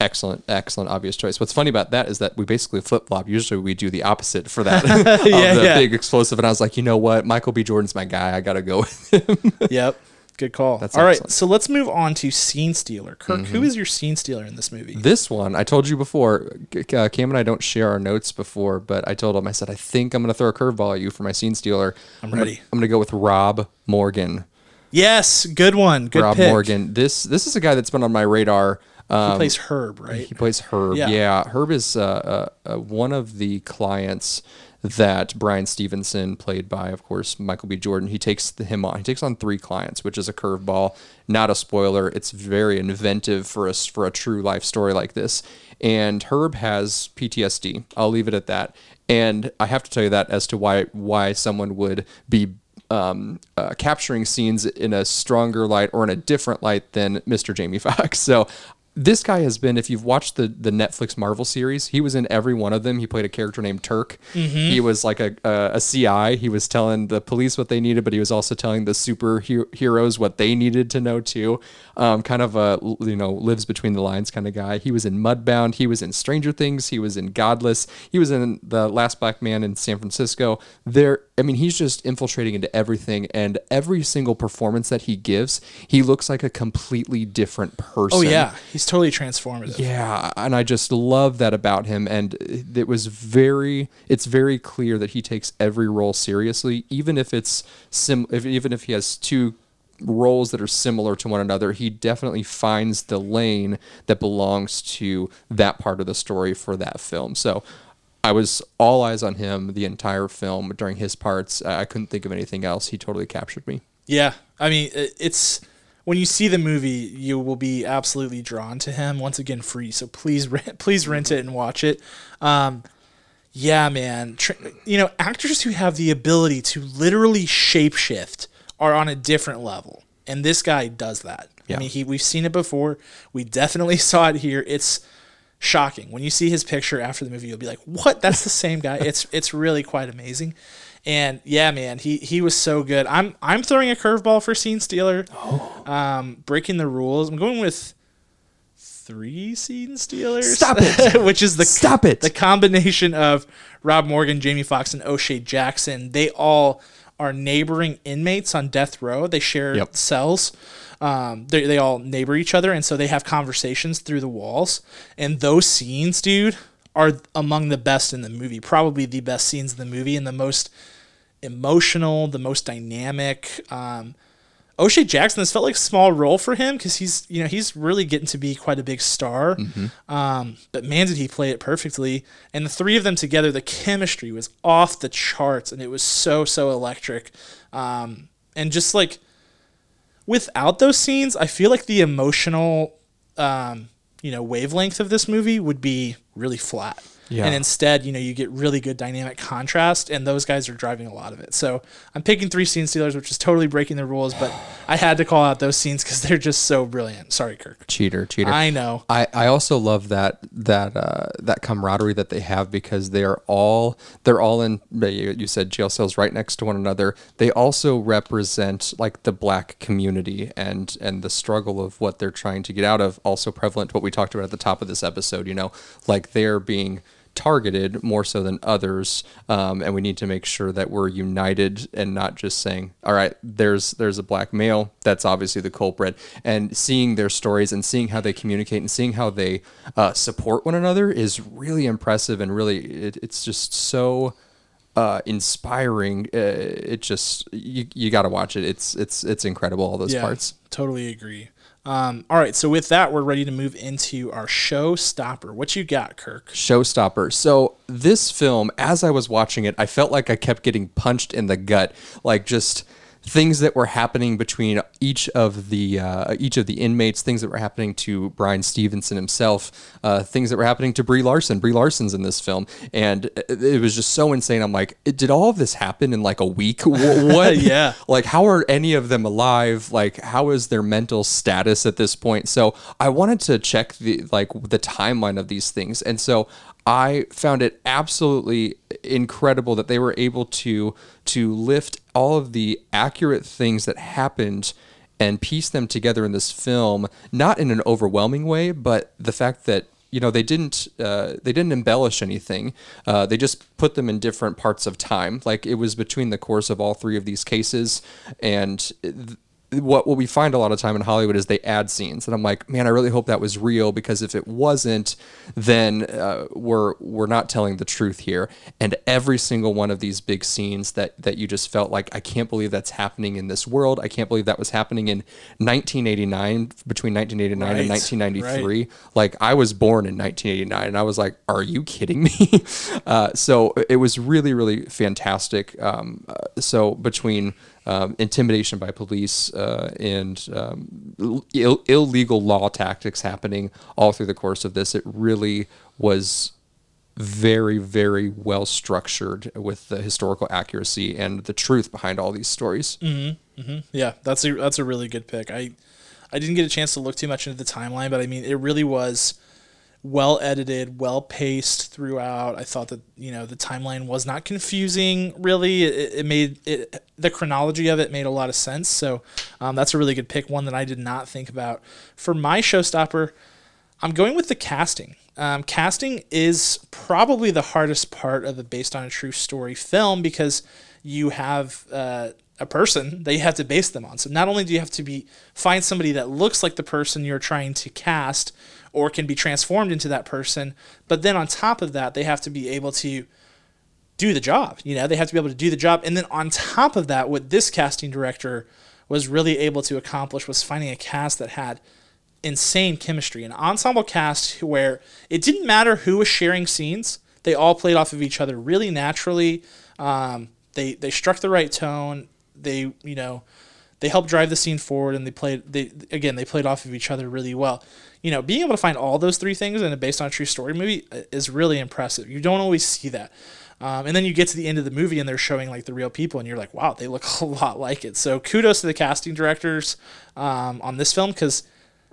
excellent, excellent, obvious choice. What's funny about that is that we basically flip flop. Usually we do the opposite for that of Yeah, the yeah. big explosive. And I was like, you know what, Michael B. Jordan's my guy. I gotta go with him. yep. Good call. That's All right, excellent. Mm-hmm. so let's move on to scene stealer. Kirk, who is your scene stealer in this movie? This one, I told you before, uh, Cam and I don't share our notes before, but I told him, I said, I think I'm going to throw a curveball at you for my scene stealer. I'm ready. I'm going to go with Rob Morgan. Yes, good one. Good Rob pick. Morgan. This this is a guy that's been on my radar. Um, He plays Herb, right? He plays Herb. Yeah. Yeah, Herb is uh, uh, uh, one of the clients that Bryan Stevenson, played by, of course, Michael B. Jordan, he takes him on. He takes on three clients, which is a curveball. Not a spoiler. It's very inventive for us for a true life story like this. And Herb has PTSD. I'll leave it at that. And I have to tell you that as to why why someone would be um, uh, capturing scenes in a stronger light or in a different light than Mr. Jamie Foxx. So this guy has been, if you've watched the the Netflix Marvel series, he was in every one of them. He played a character named Turk. He was like a, a a CI. He was telling the police what they needed, but he was also telling the superheroes what they needed to know too. Um, kind of a you know lives between the lines kind of guy. He was in Mudbound. He was in Stranger Things. He was in Godless. He was in the Last Black Man in San Francisco. There I mean, he's just infiltrating into everything, and every single performance that he gives, he looks like a completely different oh, person. Oh yeah, he's totally transformative. Yeah, and I just love that about him. And it was very, it's very clear that he takes every role seriously, even if it's sim, if, even if he has two roles that are similar to one another. He definitely finds the lane that belongs to that part of the story for that film. So. I was all eyes on him the entire film during his parts. I couldn't think of anything else. He totally captured me. Yeah, I mean, it's when you see the movie, you will be absolutely drawn to him. Once again, free, so please, rent, please rent it and watch it. Um, yeah, man, you know, actors who have the ability to literally shapeshift are on a different level, and this guy does that. Yeah. I mean, he we've seen it before. We definitely saw it here. It's shocking when you see his picture after the movie. You'll be like, "What? That's the same guy." It's it's really quite amazing. And yeah, man, he he was so good. I'm I'm throwing a curveball for Scene Stealer. Um, breaking the rules. I'm going with three Scene Stealers. Stop it. which is the Stop it. the combination of Rob Morgan, Jamie Foxx, and O'Shea Jackson. They all are neighboring inmates on death row. They share Yep. cells. Um, they, they all neighbor each other, and so they have conversations through the walls. And those scenes, dude, are among the best in the movie. Probably the best scenes in the movie, and the most emotional, the most dynamic. Um, O'Shea Jackson, this felt like a small role for him because he's you know he's really getting to be quite a big star. Um, but man, did he play it perfectly! And the three of them together, the chemistry was off the charts, and it was so so electric. Um, and just like without those scenes, I feel like the emotional um, you know wavelength of this movie would be really flat. Yeah. And instead, you know, you get really good dynamic contrast, and those guys are driving a lot of it. So I'm picking three scene stealers, which is totally breaking the rules, but I had to call out those scenes because they're just so brilliant. Sorry, Kirk. Cheater, cheater. I know. I, I also love that that uh, that camaraderie that they have because they are all they're all in you you said jail cells right next to one another. They also represent like the black community and and the struggle of what they're trying to get out of. Also prevalent to what we talked about at the top of this episode. You know, like they're being targeted more so than others um, and we need to make sure that we're united and not just saying all right there's there's a black male that's obviously the culprit and seeing their stories and seeing how they communicate and seeing how they uh, support one another is really impressive and really it, it's just so uh, inspiring uh, it just you, you got to watch it it's it's it's incredible all those parts Totally agree. Um, all right, so with that, we're ready to move into our showstopper. What you got, Kirk? showstopper. So this film, as I was watching it, I felt like I kept getting punched in the gut, like just things that were happening between each of the uh, each of the inmates, things that were happening to Bryan Stevenson himself, uh, things that were happening to Brie Larson. Brie Larson's in this film, and it it was just so insane. I'm like, did all of this happen in like a week? What? Yeah. like how are any of them alive like how is their mental status at this point so i wanted to check the like the timeline of these things and so i found it absolutely incredible that they were able to to lift all of the accurate things that happened and piece them together in this film not in an overwhelming way but the fact that you know they didn't uh, they didn't embellish anything. Uh, they just put them in different parts of time. Like it was between the course of all three of these cases and what what we find a lot of time in Hollywood is they add scenes, and I'm like, man, I really hope that was real because if it wasn't, then uh, we're we're not telling the truth here. And every single one of these big scenes that that you just felt like, I can't believe that's happening in this world. I can't believe that was happening in 1989, between 1989 and Right, 1993. Like I was born in 1989, and I was like, are you kidding me? uh, so it was really really fantastic. Um, uh, so between um, intimidation by police uh, and um, Ill- illegal law tactics happening all through the course of this. It really was very, very well structured with the historical accuracy and the truth behind all these stories. Yeah, that's a that's a really good pick. I I didn't get a chance to look too much into the timeline, but I mean, it really was well edited, well paced throughout. I thought that you know the timeline was not confusing. Really, it, it made it the chronology of it made a lot of sense. So um, that's a really good pick. One that I did not think about for my showstopper. I'm going with the casting. Um, casting is probably the hardest part of a based on a true story film because you have uh, a person that you have to base them on. So not only do you have to be find somebody that looks like the person you're trying to cast or can be transformed into that person, but then on top of that, they have to be able to do the job. You know, they have to be able to do the job. And then on top of that, what this casting director was really able to accomplish was finding a cast that had insane chemistry, an ensemble cast where it didn't matter who was sharing scenes. They all played off of each other really naturally. Um, they they struck the right tone. They you know they helped drive the scene forward, and they played they again they played off of each other really well. You know, being able to find all those three things in a based on a true story movie uh, is really impressive. You don't always see that. Um, and then you get to the end of the movie and they're showing like the real people, and you're like, wow, they look a lot like it. So kudos to the casting directors um, on this film because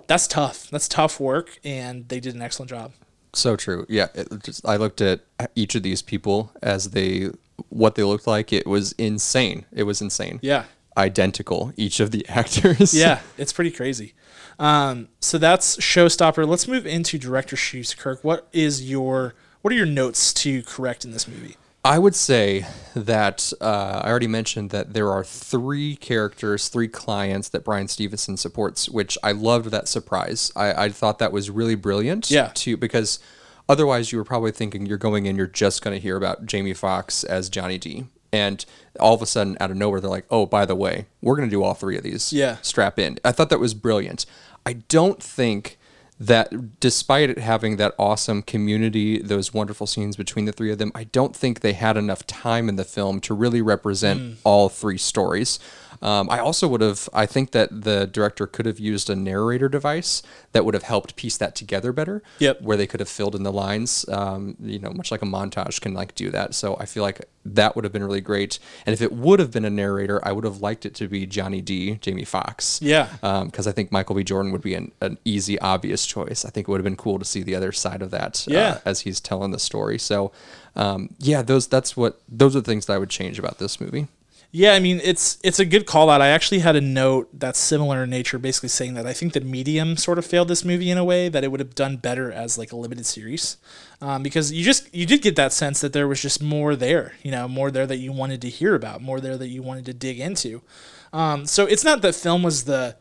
that's tough. That's tough work, and they did an excellent job. So true. Yeah, it just I looked at each of these people as they what they looked like. It was insane. It was insane. Yeah. Identical each of the actors. Yeah, it's pretty crazy. Um, so that's Showstopper. Let's move into director shoes, Kirk. What is your what are your notes to correct in this movie? I would say that uh, I already mentioned that there are three characters, three clients that Bryan Stevenson supports, which I loved that surprise. I, I thought that was really brilliant. Yeah. To because otherwise you were probably thinking you're going in, you're just going to hear about Jamie Foxx as Johnny D, and all of a sudden out of nowhere they're like, oh, by the way, we're going to do all three of these. Yeah. Strap in. I thought that was brilliant. I don't think that despite it having that awesome community, those wonderful scenes between the three of them, I don't think they had enough time in the film to really represent mm. all three stories. Um, I also would have, I think that the director could have used a narrator device that would have helped piece that together better. Yep. Where they could have filled in the lines, um, you know, much like a montage can like do that. So I feel like that would have been really great. And if it would have been a narrator, I would have liked it to be Johnny D, Jamie Foxx. Yeah. Because um, I think Michael B. Jordan would be an, an, easy, obvious choice. I think it would have been cool to see the other side of that. Uh, yeah. Uh, as he's telling the story. So, um, yeah, those that's what those are the things that I would change about this movie. Yeah, I mean it's it's a good call out. I actually had a note that's similar in nature, basically saying that I think the Medium sort of failed this movie in a way that it would have done better as like a limited series, um, because you just you did get that sense that there was just more there, you know, more there that you wanted to hear about, more there that you wanted to dig into. Um, so it's not that film was the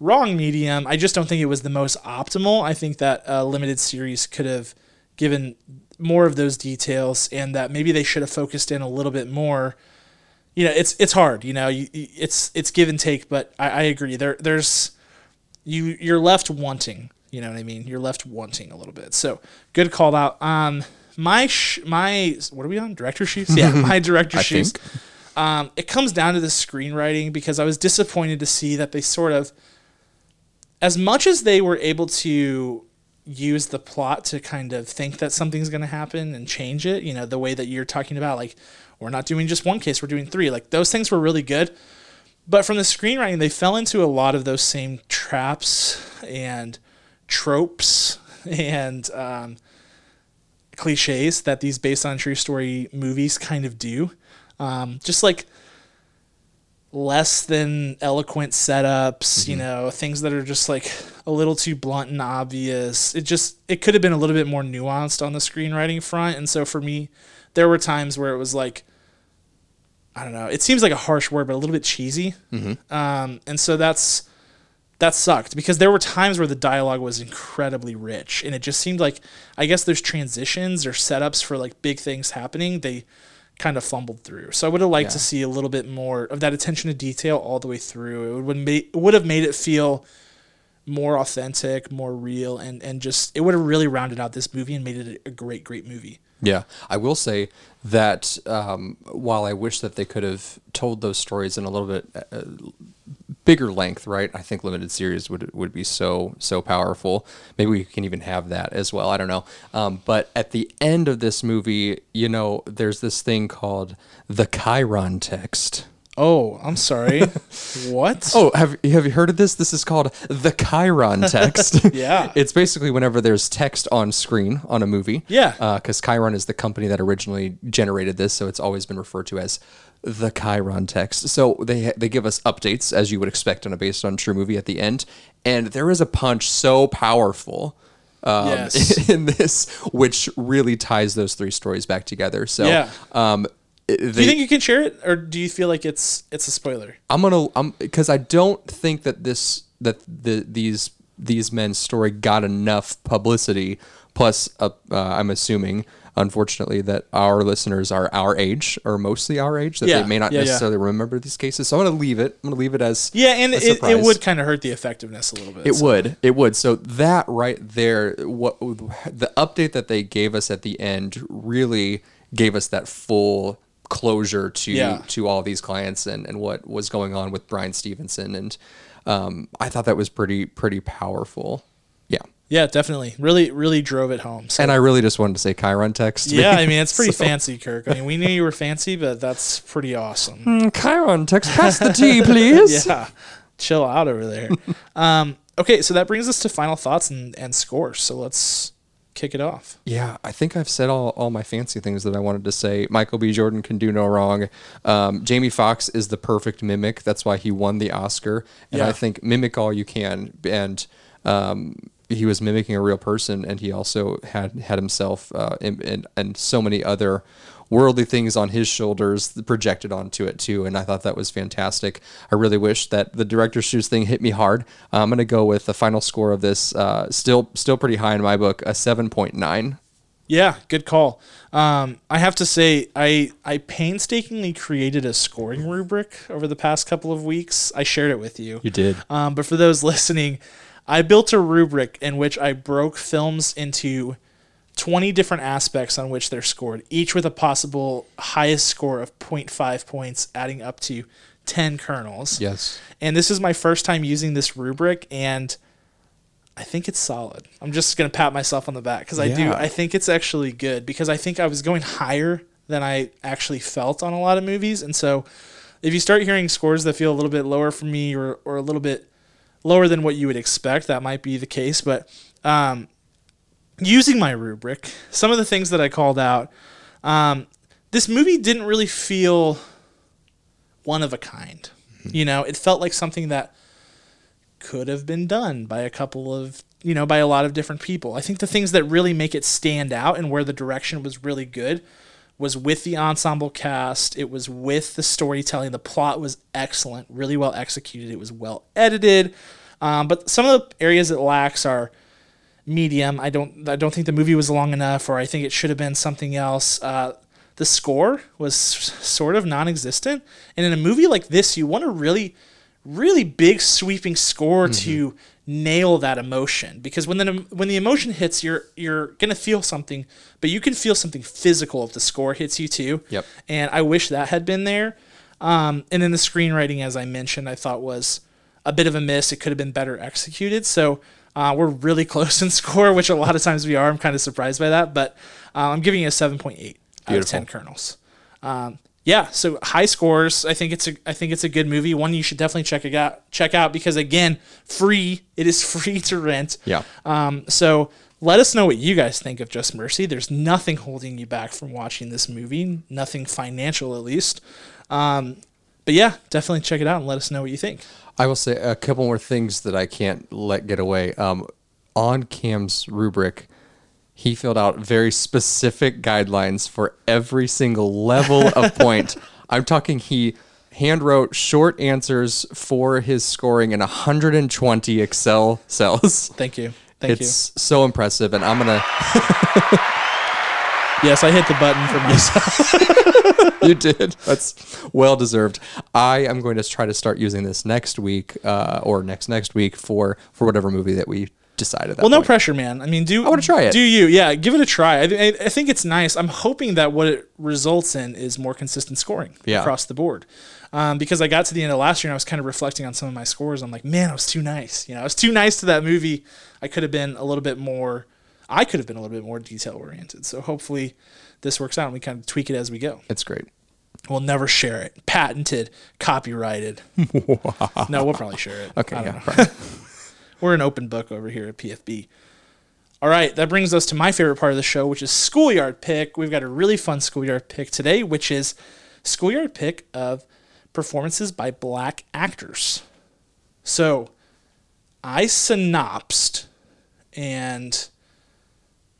wrong medium. I just don't think it was the most optimal. I think that a limited series could have given more of those details, and that maybe they should have focused in a little bit more you know, it's it's hard. You know, you, it's it's give and take. But I, I agree. There there's you you're left wanting. You know what I mean? You're left wanting a little bit. So good call out. Um, my sh- my what are we on? Director shoes? Yeah, my director shoes. Um, it comes down to the screenwriting because I was disappointed to see that they sort of, as much as they were able to use the plot to kind of think that something's going to happen and change it, you know, the way that you're talking about, like we're not doing just one case, we're doing three. Like those things were really good. But from the screenwriting, they fell into a lot of those same traps and tropes and um, cliches that these based on true story movies kind of do. Um, just like less than eloquent setups, mm-hmm. you know, things that are just like a little too blunt and obvious. It just it could have been a little bit more nuanced on the screenwriting front. And so for me, there were times where it was like I don't know. It seems like a harsh word, but a little bit cheesy. Mm-hmm. Um, and so that's that sucked because there were times where the dialogue was incredibly rich, and it just seemed like I guess there's transitions or setups for like big things happening. They kind of fumbled through. So I would have liked yeah. to see a little bit more of that attention to detail all the way through. It would make, it would have made it feel more authentic, more real, and and just it would have really rounded out this movie and made it a great, great movie. Yeah, I will say that um, while I wish that they could have told those stories in a little bit uh, bigger length, right? I think limited series would would be so so powerful. Maybe we can even have that as well. I don't know. Um, but at the end of this movie, you know, there's this thing called the Chyron text. Oh, I'm sorry. what? Oh, have have you heard of this? This is called the Chyron text. yeah. It's basically whenever there's text on screen on a movie. Yeah. Because uh, Chyron is the company that originally generated this, so it's always been referred to as the Chyron text. So they they give us updates as you would expect on a based on true movie at the end, and there is a punch so powerful um, Yes. in this, which really ties those three stories back together. So, Yeah. um, it- Do you think you can share it, or do you feel like it's it's a spoiler? I'm gonna I'm because I don't think that this that the these these men's story got enough publicity. Plus, uh, uh, I'm assuming, unfortunately, that our listeners are our age or mostly our age that Yeah, they may not yeah, yeah. necessarily remember these cases. So I'm gonna leave it. I'm gonna leave it as Yeah, and it, it would kind of hurt the effectiveness a little bit. It so- would. It would. So that right there, what the update that they gave us at the end really gave us that full closure to Yeah. to all these clients and and what was going on with Bryan Stevenson and um, I thought that was pretty pretty powerful. Yeah. Yeah, definitely. Really, really drove it home. So, And I really just wanted to say Chyron text. me. yeah, I mean, it's pretty So- fancy, Kirk. I mean, we knew you were fancy, but that's pretty awesome. Mm, Chyron text, pass the tea, please. yeah, chill out over there. um, okay, so that brings us to final thoughts and, and scores. So let's kick it off. Yeah, I think I've said all, all my fancy things that I wanted to say. Michael B. Jordan can do no wrong. Um, Jamie Foxx is the perfect mimic. That's why he won the Oscar. And Yeah. I think mimic all you can. And um, he was mimicking a real person, and he also had had himself uh, and and and so many other worldly things on his shoulders projected onto it too. And I thought that was fantastic. I really wish that the director's shoes thing hit me hard. Uh, I'm gonna go with the final score of this. Uh, still, still pretty high in my book, a seven point nine. Yeah, good call. Um, I have to say, I I painstakingly created a scoring rubric over the past couple of weeks. I shared it with you. You did. Um, but for those listening, I built a rubric in which I broke films into 20 different aspects on which they're scored, each with a possible highest score of 0.5 points, adding up to 10 kernels. Yes. And this is my first time using this rubric, and I think it's solid. I'm just gonna pat myself on the back because I do. I think it's actually good because I think I was going higher than I actually felt on a lot of movies, and so if you start hearing scores that feel a little bit lower for me or or a little bit lower than what you would expect, that might be the case. But um, using my rubric, some of the things that I called out, um, this movie didn't really feel one of a kind. You know, it felt like something that could have been done by a couple of, you know, by a lot of different people. I think the things that really make it stand out and where the direction was really good was with the ensemble cast, it was with the storytelling. The plot was excellent, really well executed, it was well edited. Um, but some of the areas it lacks are medium. I don't I don't think the movie was long enough, or I think it should have been something else. Uh, the score was s- sort of non-existent, and in a movie like this, you want a really, really big sweeping score to nail that emotion. Because when the when the emotion hits, you're you're gonna feel something, but you can feel something physical if the score hits you too. Yep. And I wish that had been there. Um, and then the screenwriting, as I mentioned, I thought was a bit of a miss. It could have been better executed. So uh, we're really close in score, which a lot of times we are. I'm kind of surprised by that, but uh, I'm giving it a 7.8 out of 10 kernels. Um, yeah, so high scores. I think it's a I think it's a good movie. One you should definitely check it out. Check out because again, free. It is free to rent. Yeah. Um, so let us know what you guys think of Just Mercy. There's nothing holding you back from watching this movie, nothing financial at least. Um, but yeah, definitely check it out and let us know what you think. I will say a couple more things that I can't let get away. Um, on Cam's rubric, he filled out very specific guidelines for every single level of point. I'm talking he handwrote short answers for his scoring in 120 Excel cells. Thank you. Thank you. it's so impressive, and I'm gonna. Yes, I hit the button for myself. you did. That's well deserved. I am going to try to start using this next week, uh, or next next week for for whatever movie that we decide at that well, no point. pressure, man. I mean, do I wanna try it. Do you? Yeah, give it a try. I, I, I think it's nice. I'm hoping that what it results in is more consistent scoring Yeah. across the board. Um, because I got to the end of last year and I was kind of reflecting on some of my scores. I'm like, man, I was too nice. You know, I was too nice to that movie. I could have been a little bit more. I could have been a little bit more detail oriented. So hopefully, this works out and we kind of tweak it as we go. It's great. We'll never share it. Patented, copyrighted. no, we'll probably share it. Okay, yeah. We're an open book over here at PFB. All right, that brings us to my favorite part of the show, which is schoolyard pick. We've got a really fun schoolyard pick today, which is schoolyard pick of performances by black actors. So, I synopsed and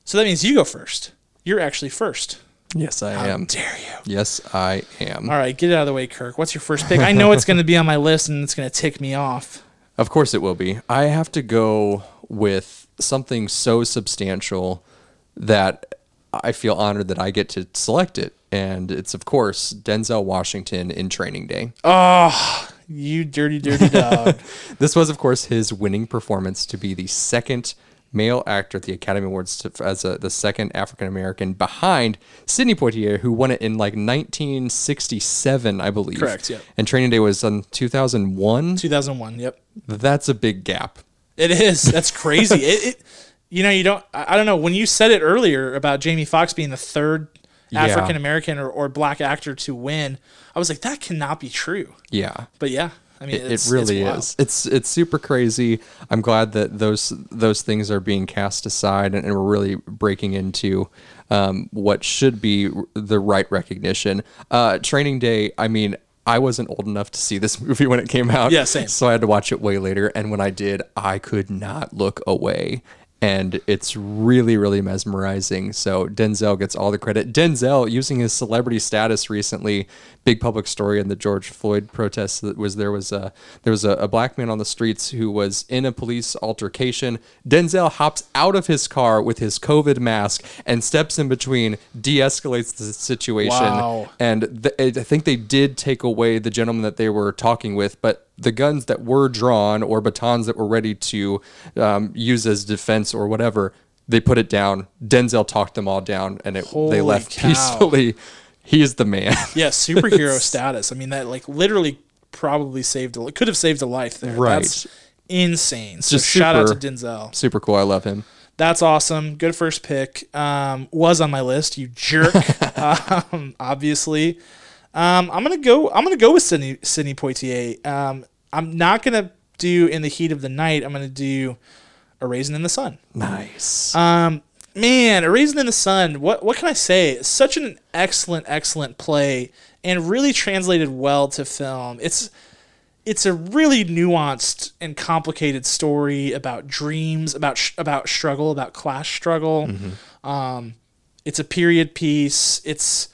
So that means you go first. You're actually first. Yes, I How am. dare you? Yes, I am. All right, get it out of the way, Kirk. What's your first pick? I know it's going to be on my list and it's going to tick me off. Of course it will be. I have to go with something so substantial that I feel honored that I get to select it. And it's, of course, Denzel Washington in Training Day. Oh, you dirty, dirty dog. This was, of course, his winning performance to be the second male actor at the Academy Awards to, as a, the second African American behind Sidney Poitier, who won it in like 1967, I believe. Correct, yeah. And Training Day was in 2001. 2001. Yep. That's a big gap. It is. That's crazy. it, it, you know, you don't. I I don't know. When you said it earlier about Jamie Foxx being the third Yeah. African American or, or black actor to win, I was like, that cannot be true. Yeah. But yeah, I mean, It, it's, it really it's is. It's it's super crazy. I'm glad that those those things are being cast aside and, and we're really breaking into um, what should be the right recognition. Uh, Training Day. I mean, I wasn't old enough to see this movie when it came out. Yeah, same. So I had to watch it way later, and when I did, I could not look away. And it's really, really mesmerizing. So Denzel gets all the credit. Denzel, using his celebrity status recently, big public story in the George Floyd protests that was there was a there was a, a black man on the streets who was in a police altercation. Denzel hops out of his car with his COVID mask and steps in between, de-escalates the situation, Wow. and th- I think they did take away the gentleman that they were talking with, but the guns that were drawn or batons that were ready to um, use as defense or whatever, they put it down. Denzel talked them all down, and it, they left cow. peacefully. He is the man. Yeah, superhero status. I mean, that like literally probably saved a could have saved a life there. Right. That's insane. So Just shout out to Denzel. Super cool. I love him. That's awesome. Good first pick. Um, was on my list. You jerk. um, obviously, um, I'm gonna go. I'm gonna go with Sydney Sidney Poitier. Um, I'm not gonna do in the heat of the night. I'm gonna do a raisin in the sun. Nice. Um, man, a raisin in the sun. What what can I say? Such an excellent, excellent play, and really translated well to film. It's it's a really nuanced and complicated story about dreams, about sh- about struggle, about class struggle. Um, it's a period piece. It's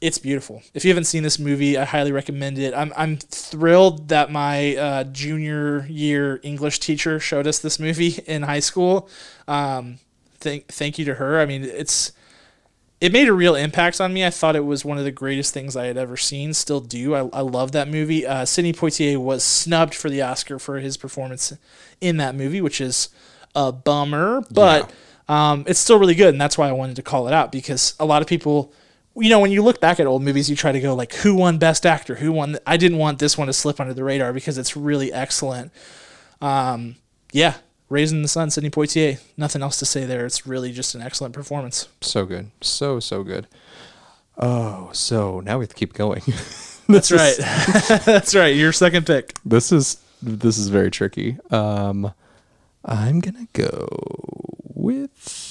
it's beautiful. If you haven't seen this movie, I highly recommend it. I'm I'm thrilled that my uh, junior year English teacher showed us this movie in high school. Um, thank thank you to her. I mean, it's it made a real impact on me. I thought it was one of the greatest things I had ever seen. Still do. I, I love that movie. Uh, Sidney Poitier was snubbed for the Oscar for his performance in that movie, which is a bummer, but um, it's still really good, and that's why I wanted to call it out because a lot of people, you know, when you look back at old movies, you try to go like, who won Best Actor? Who won? th- I didn't want this one to slip under the radar because it's really excellent. Um, yeah, Raising the Sun, Sidney Poitier. Nothing else to say there. It's really just an excellent performance. so good. So so good. Oh, so now we have to keep going. That's right. That's right. Your second pick. this is this is very tricky. Um, I'm gonna go with.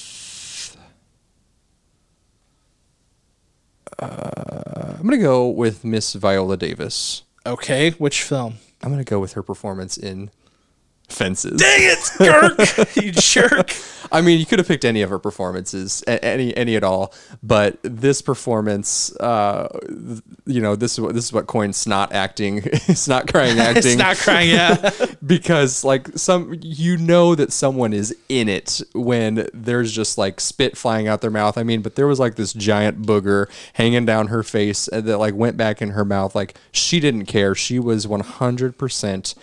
Uh, I'm gonna go with Miss Viola Davis. Okay, which film? I'm gonna go with her performance in Fences. Dang it, Kirk! you jerk. I mean, you could have picked any of her performances, any any at all, but this performance, uh, you know, this is what this is what coins snot acting, snot crying acting. It's not crying out. because like some you know that someone is in it when there's just like spit flying out their mouth i mean but there was like this giant booger hanging down her face that like went back in her mouth like she didn't care she was 100%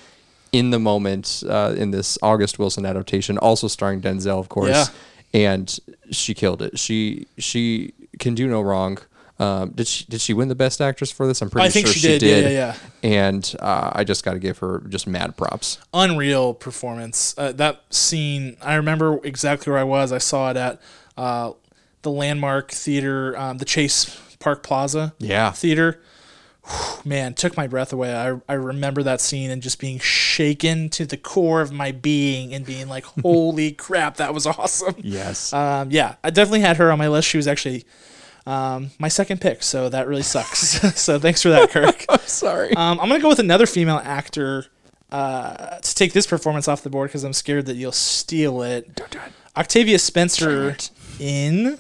in the moment uh, in this august wilson adaptation also starring denzel of course Yeah. and she killed it she she can do no wrong um, did she did she win the best actress for this? I'm pretty I think sure she she did. Yeah, did. yeah, And uh, I just got to give her just mad props. Unreal performance. Uh, that scene, I remember exactly where I was. I saw it at uh, the Landmark Theater, um, the Chase Park Plaza Yeah. Theater. Man, took my breath away. I, I remember that scene and just being shaken to the core of my being and being like, holy crap, that was awesome. Yes. Um, yeah, I definitely had her on my list. She was actually um, my second pick, so that really sucks. so thanks for that, Kirk. I'm sorry. Um, I'm gonna go with another female actor uh, to take this performance off the board because I'm scared that you'll steal it. Octavia Spencer in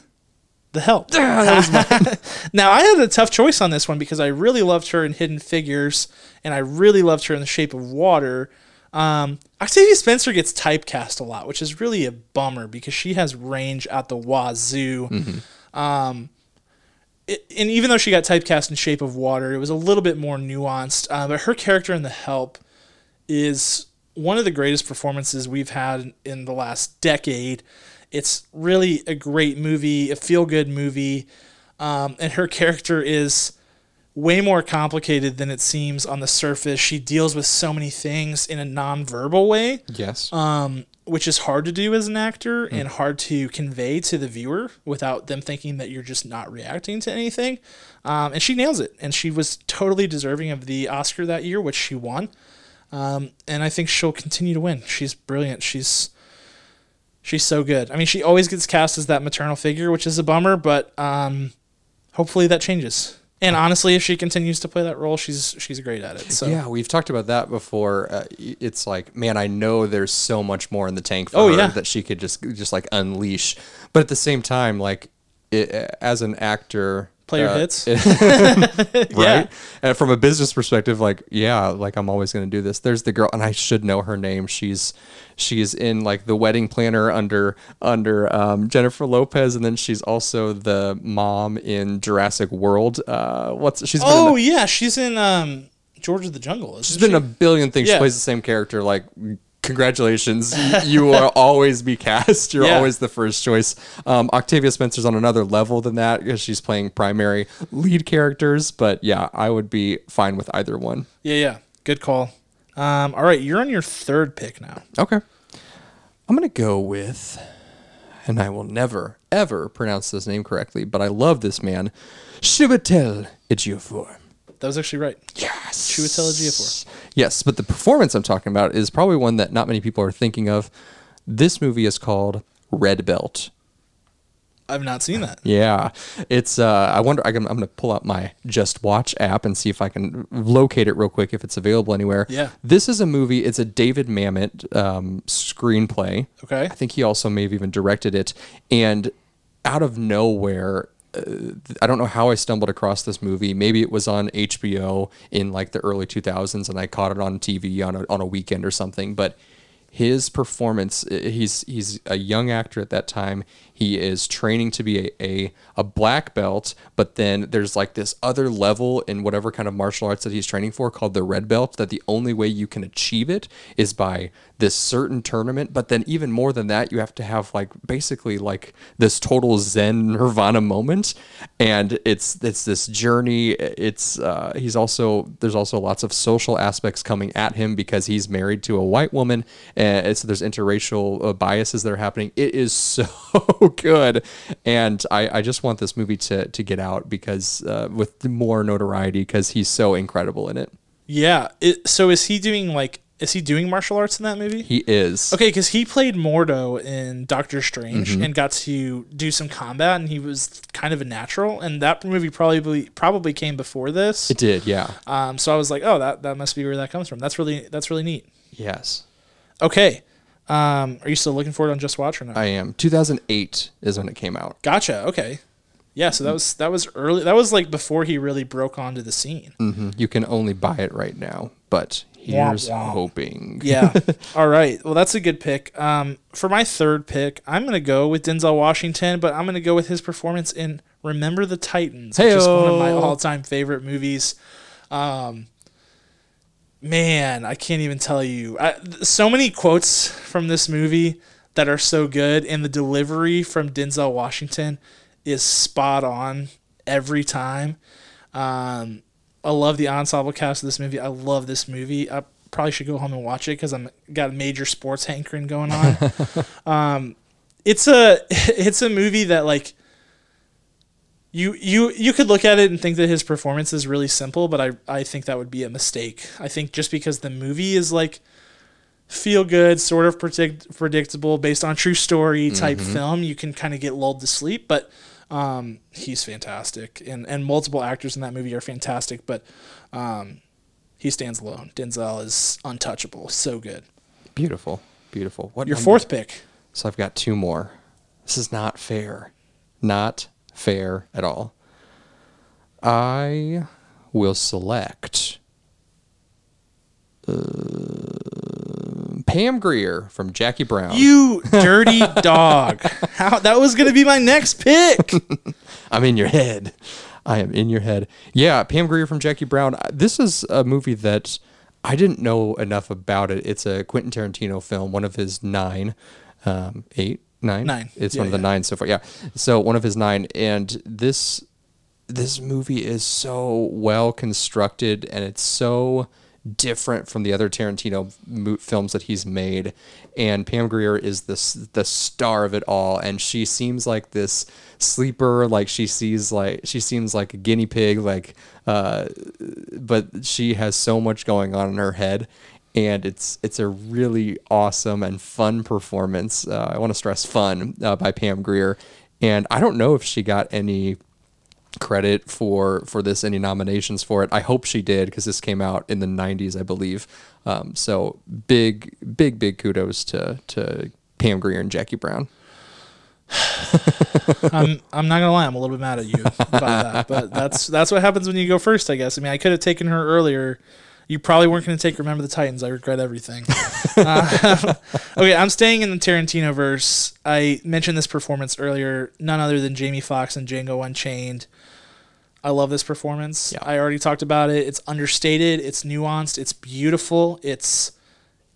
The Help. now, I had a tough choice on this one because I really loved her in Hidden Figures and I really loved her in The Shape of Water. Um, Octavia Spencer gets typecast a lot, which is really a bummer because she has range at the wazoo. Um, it, and even though she got typecast in Shape of Water, it was a little bit more nuanced. Uh, but her character in The Help is one of the greatest performances we've had in the last decade. It's really a great movie, a feel good movie. Um, and her character is way more complicated than it seems on the surface. She deals with so many things in a non-verbal way, Yes. um, which is hard to do as an actor and hard to convey to the viewer without them thinking that you're just not reacting to anything. Um, and she nails it, and she was totally deserving of the Oscar that year, which she won. Um, and I think she'll continue to win. She's brilliant. She's she's so good. I mean, she always gets cast as that maternal figure, which is a bummer, but um, hopefully that changes. And honestly, if she continues to play that role, she's she's great at it. So Yeah, we've talked about that before. Uh, it's like, man, I know there's so much more in the tank for Oh, her yeah. that she could just just like unleash. But at the same time, like it, as an actor, play your uh, hits. right? And from a business perspective, like, yeah, like I'm always going to do this. There's the girl, and I should know her name. She's she's in like the wedding planner under under um, Jennifer Lopez, and then she's also the mom in Jurassic World. Uh, what's she's been Oh a- yeah, she's in um, George of the Jungle. She's been in a billion things. Yeah. She plays the same character. Like. Congratulations, you will always be cast. You're Yeah. always the first choice. Um, Octavia Spencer's on another level than that because she's playing primary lead characters. But yeah, I would be fine with either one. Yeah, yeah. Good call. Um, all right, you're on your third pick now. Okay. I'm going to go with, and I will never, ever pronounce this name correctly, but I love this man, Chiwetel Ejiofor. That was actually right. Yes. Chiwetel Ejiofor. Yes, but the performance I'm talking about is probably one that not many people are thinking of. This movie is called Red Belt. I've not seen that. Yeah, it's. Uh, I wonder. I I'm going to pull out my Just Watch app and see if I can locate it real quick if it's available anywhere. Yeah. This is a movie. It's a David Mamet um, screenplay. Okay. I think he also may have even directed it. And out of nowhere, I don't know how I stumbled across this movie. Maybe it was on HBO in like the early 2000s, and I caught it on TV on a, on a weekend or something. But his performance, uh, he's he's a young actor at that time. He is training to be a, a, a black belt, but then there's like this other level in whatever kind of martial arts that he's training for called the red belt, that the only way you can achieve it is by this certain tournament. But then even more than that, you have to have like basically like this total Zen nirvana moment. And it's it's this journey. It's uh, he's also there's also lots of social aspects coming at him because he's married to a white woman, and so there's interracial uh, biases that are happening. It is so good, and I, I just want this movie to to get out because uh, with more notoriety because he's so incredible in it. Yeah. It, so is he doing like? Is he doing martial arts in that movie? He is. Okay, because he played Mordo in Doctor Strange Mm-hmm. and got to do some combat, and he was kind of a natural. And that movie probably probably came before this. It did, yeah. Um, so I was like, oh, that that must be where that comes from. That's really that's really neat. Yes, Okay, um, are you still looking for it on Just Watch or not? I am. 2008 is when it came out. Gotcha. Okay. Yeah, so that was that was early. That was like before he really broke onto the scene. hmm You can only buy it right now, but here's hoping. Yeah. All right. Well, that's a good pick. Um, for my third pick, I'm gonna go with Denzel Washington, but I'm gonna go with his performance in Remember the Titans, which is one of my all-time favorite movies. Um, man, I can't even tell you. I, so many quotes from this movie that are so good, and the delivery from Denzel Washington is spot on every time. Um, I love the ensemble cast of this movie. I love this movie. I probably should go home and watch it because I'm got a major sports hankering going on. um, it's a it's a movie that like you you you could look at it and think that his performance is really simple, but I I think that would be a mistake. I think just because the movie is like feel good, sort of predict, predictable, based on true story type film, you can kind of get lulled to sleep. But um, he's fantastic, and and multiple actors in that movie are fantastic. But um, he stands alone. Denzel is untouchable. So good. Beautiful, beautiful. What Your number? fourth pick. So I've got two more. This is not fair. Not fair at all. I will select uh, Pam Grier from Jackie Brown. You dirty dog. How that was gonna be my next pick. I'm in your head. I am in your head. Yeah, Pam Grier from Jackie Brown. Uh, This is a movie that I didn't know enough about it. It's a Quentin Tarantino film, one of his nine, um, eight, nine. Nine. It's Yeah, one of the yeah. nine so far. Yeah. So one of his nine, and this this movie is so well constructed, and it's so different from the other Tarantino mo- films that he's made. And Pam Grier is the the star of it all, and she seems like this sleeper. Like she sees like she seems like a guinea pig. Like, uh, but she has so much going on in her head. And it's it's a really awesome and fun performance. Uh, I want to stress fun uh, by Pam Grier, and I don't know if she got any credit for for this any nominations for it i hope she did because this came out in the 90s i believe um, so big big big kudos to to pam grier and jackie brown I'm I'm not gonna lie, I'm a little bit mad at you about that. But that's that's what happens when you go first, I guess. I mean I could have taken her earlier. You probably weren't gonna take Remember the Titans. I regret everything. Uh, okay, I'm staying in the Tarantino verse. I mentioned this performance earlier, none other than Jamie Foxx and Django Unchained. I love this performance. Yeah. I already talked about it. It's understated, it's nuanced, it's beautiful, it's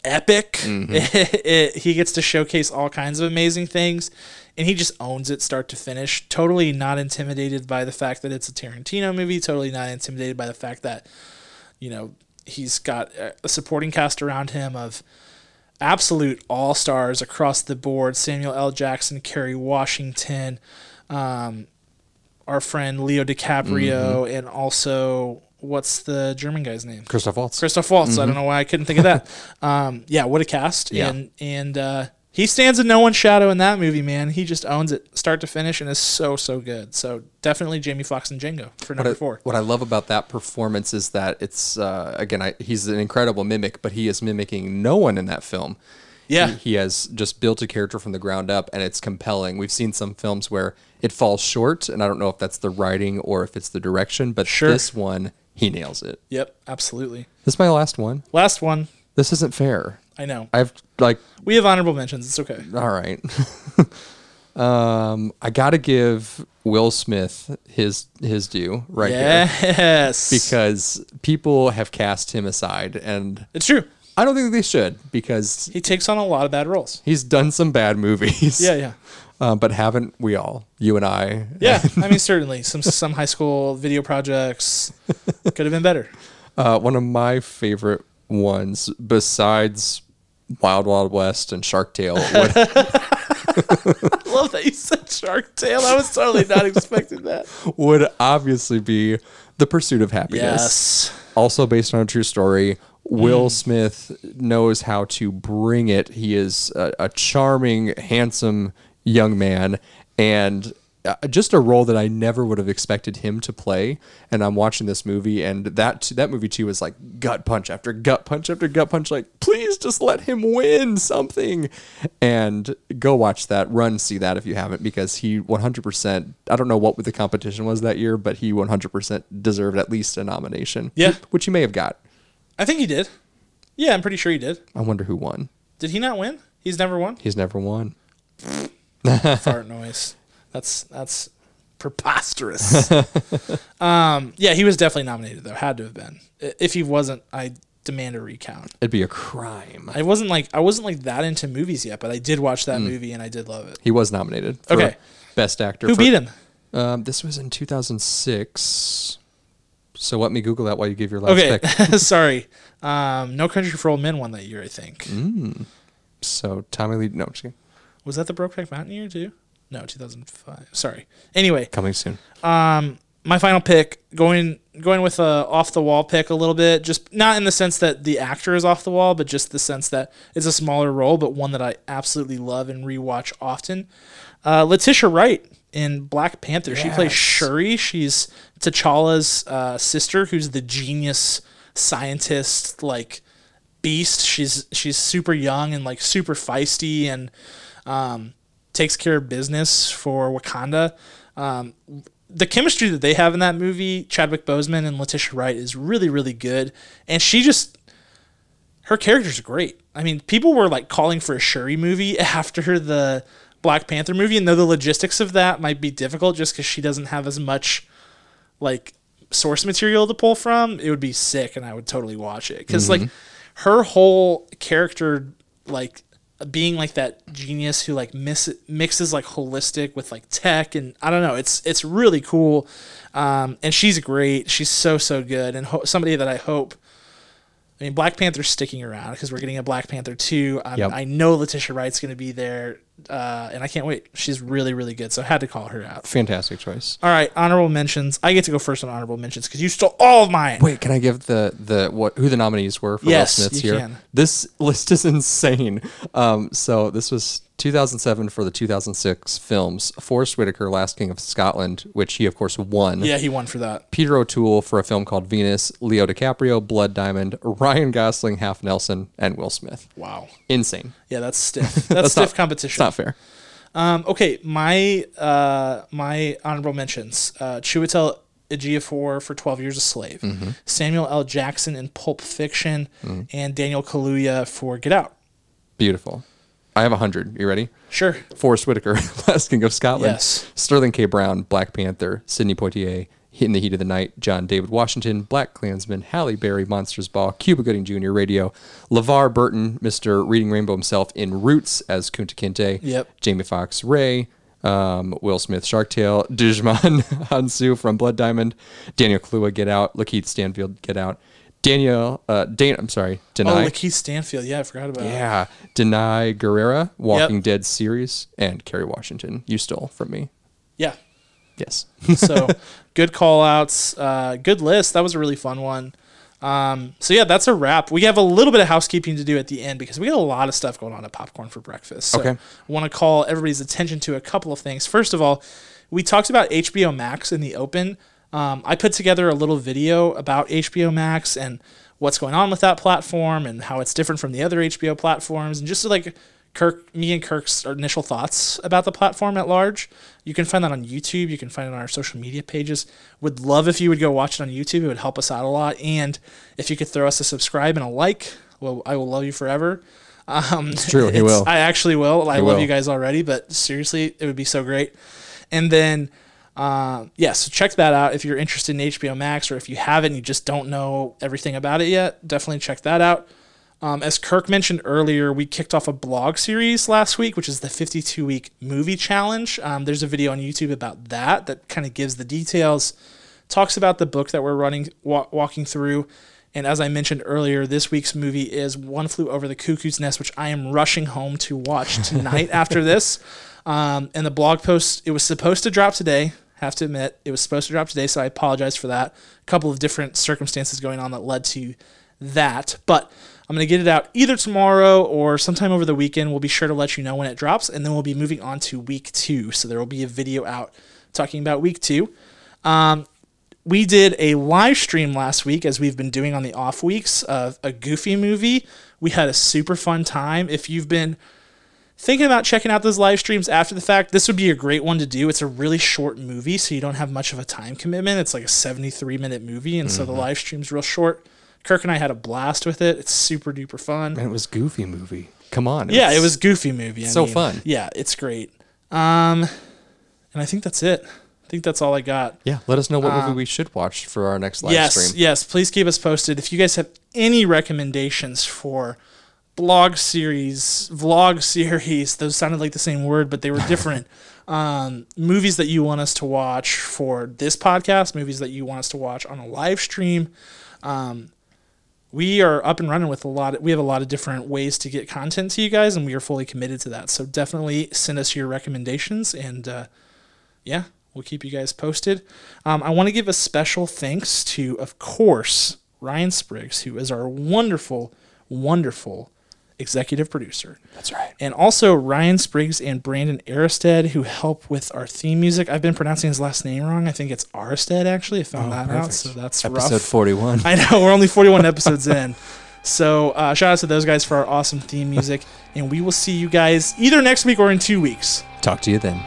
epic. It- he gets to showcase all kinds of amazing things, and he just owns it start to finish. Totally not intimidated by the fact that it's a Tarantino movie. Totally not intimidated by the fact that you know he's got a- supporting cast around him of absolute all stars across the board. Samuel L. Jackson, Kerry Washington, um, our friend Leo DiCaprio, and also what's the German guy's name? christoph waltz Christoph Waltz. I don't know why I couldn't think of that. um, yeah, what a cast. Yeah. And and uh, he stands in no one's shadow in that movie, man. He just owns it start to finish and is so so good. So definitely Jamie Foxx and Django for number what I, four. what I love about that performance is that it's uh, again I, he's an incredible mimic but he is mimicking no one in that film Yeah. he, he has just built a character from the ground up and it's compelling we've seen some films where it falls short and i don't know if that's the writing or if it's the direction but Sure. this one he nails it Yep, absolutely. this is my last one Last one. this isn't fair I know. i've like We have honorable mentions. It's okay. all right um i gotta give will smith his his due right here yes. because people have cast him aside and it's true. I don't think they should because He takes on a lot of bad roles. he's done some bad movies. Yeah, yeah. Uh, but haven't we all? You and I. Yeah, I mean certainly some some high school video projects could have been better. Uh, one of my favorite ones, besides Wild Wild West and Shark Tale, I Love that you said Shark Tale. I was totally not expecting that. would obviously be The Pursuit of Happiness. Yes. Also based on a true story. Will mm. Smith knows how to bring it. He is a, a charming, handsome young man, and Uh, just a role that I never would have expected him to play. And I'm watching this movie, and that that movie too was like gut punch after gut punch after gut punch. Like, please just let him win something. And go watch that. Run see that if you haven't, because he 100%. I don't know what the competition was that year, but he 100% deserved at least a nomination. Yeah. which he may have got. I think he did. Yeah, I'm pretty sure he did. I wonder who won. Did he not win? He's never won. He's never won. Fart noise. That's that's preposterous. um, yeah, he was definitely nominated though. Had to have been. If he wasn't, I demand a recount. It'd be a crime. I wasn't like I wasn't like that into movies yet, but I did watch that movie and I did love it. He was nominated. Okay. Best actor. Who for- beat him? Um, this was in 2006. So let me Google that while you give your last Okay, pick. sorry. Um, no Country for Old Men won that year, I think. Mm. So Tommy Lee. No, just kidding. Was that the Brokeback Mountain year too? No, 2005. Sorry. Anyway, coming soon. Um, my final pick, going going with a off the wall pick a little bit, just not in the sense that the actor is off the wall, but just the sense that it's a smaller role, but one that I absolutely love and rewatch often. Uh, Letitia Wright in Black Panther. She plays Yes. Shuri. She's T'Challa's uh, sister, who's the genius scientist, like beast. She's she's super young and like super feisty and um, takes care of business for Wakanda. Um, the chemistry that they have in that movie, Chadwick Boseman and Letitia Wright, is really, really good. And she just, her character's great. I mean, people were like calling for a Shuri movie after the Black Panther movie, and though the logistics of that might be difficult just because she doesn't have as much like source material to pull from, it would be sick, and I would totally watch it because like her whole character, like being like that genius who like miss, mixes like holistic with like tech, and I don't know, it's it's really cool, um, and she's great. She's so so good, and ho- somebody that I hope. I mean, Black Panther's sticking around because we're getting a Black Panther 2. Um, Yep. I know Letitia Wright's going to be there, uh, and I can't wait. She's really, really good, so I had to call her out. Fantastic choice. All right, honorable mentions. I get to go first on honorable mentions because you stole all of mine. Wait, can I give the the what who the nominees were for Yes, Will Smith's you here? can. This list is insane. Um, so this was 2007 for the 2006 films. Forest Whitaker, Last King of Scotland, which he of course won. Yeah, he won for that. Peter O'Toole for a film called Venus. Leo DiCaprio, Blood Diamond. Ryan Gosling, Half Nelson, and Will Smith. Wow. Insane. Yeah, that's stiff. That's, stiff not- competition. It's not fair. Um, okay, my uh, my honorable mentions: uh, Chiwetel Ejiofor for Twelve Years a Slave, Mm-hmm. Samuel L. Jackson in Pulp Fiction, and Daniel Kaluuya for Get Out. Beautiful. I have 100. You ready? Sure. Forest Whitaker, Last King of Scotland. Yes. Sterling K. Brown, Black Panther. Sidney Poitier, In the Heat of the Night. John David Washington, Black Klansman. Halle Berry, Monsters Ball. Cuba Gooding Jr., Radio. LeVar Burton, Mr. Reading Rainbow himself in Roots as Kunta Kinte. Yep. Jamie Foxx, Ray. Um, Will Smith, Shark Tale. Djimon Hounsou from Blood Diamond. Daniel Kaluuya, Get Out. Lakeith Stanfield, Get Out. Daniel, uh, Dan, I'm sorry, Oh, Danai. Lakeith Stanfield. Yeah, I forgot about. Yeah, Danai Gurira, Walking Yep. Dead series, and Kerry Washington. You stole from me. Yeah. Yes. So good call outs. Uh, good list. That was a really fun one. Um, so yeah, that's a wrap. We have a little bit of housekeeping to do at the end because we got a lot of stuff going on at Popcorn for Breakfast. So Okay. I want to call everybody's attention to a couple of things. First of all, we talked about HBO Max in the open. Um, I put together a little video about HBO Max and what's going on with that platform and how it's different from the other HBO platforms and just like Kirk, me and Kirk's initial thoughts about the platform at large. You can find that on YouTube. You can find it on our social media pages. Would love if you would go watch it on YouTube. It would help us out a lot. And if you could throw us a subscribe and a like, well, I will love you forever. Um, it's true, he will. I actually will. I He love will. you guys already, but seriously, it would be so great. And then, uh, yeah, so check that out if you're interested in HBO Max or if you haven't, you just don't know everything about it yet. Definitely check that out. Um, as Kirk mentioned earlier, we kicked off a blog series last week, which is the 52 week movie challenge. Um, there's a video on YouTube about that that kind of gives the details, talks about the book that we're running, wa- walking through. And as I mentioned earlier, this week's movie is One Flew Over the Cuckoo's Nest, which I am rushing home to watch tonight after this. Um, and the blog post, it was supposed to drop today. Have to admit, it was supposed to drop today, so I apologize for that. A couple of different circumstances going on that led to that. But I'm going to get it out either tomorrow or sometime over the weekend. We'll be sure to let you know when it drops, and then we'll be moving on to week two. So there will be a video out talking about week two. Um, we did a live stream last week, as we've been doing on the off weeks, of a Goofy movie. We had a super fun time. If you've been thinking about checking out those live streams after the fact, this would be a great one to do. It's a really short movie, so you don't have much of a time commitment. It's like a 73 minute movie, and so the live stream's real short. Kirk and I had a blast with it. It's super duper fun. And it was Goofy movie. Come on. Yeah, it was goofy movie. I so mean, fun. Yeah, it's great. Um, and I think that's it. I think that's all I got. Yeah, let us know what movie we should watch for our next live yes, stream. yes. Please keep us posted. If you guys have any recommendations for blog series, vlog series, those sounded like the same word, but they were different. um, movies that you want us to watch for this podcast, movies that you want us to watch on a live stream. Um, we are up and running with a lot. Of, we have a lot of different ways to get content to you guys, and we are fully committed to that. So definitely send us your recommendations, and uh, yeah, we'll keep you guys posted. Um, I want to give a special thanks to, of course, Ryan Spriggs, who is our wonderful, wonderful executive producer. That's right. And also Ryan Spriggs and Brandon Aristed, who help with our theme music. I've been pronouncing his last name wrong. I think it's Aristed, actually. I found that out, Oh, so that's Episode rough. 41. I know we're only 41 episodes in. So uh, shout out to those guys for our awesome theme music, and we will see you guys either next week or in two weeks. Talk to you then.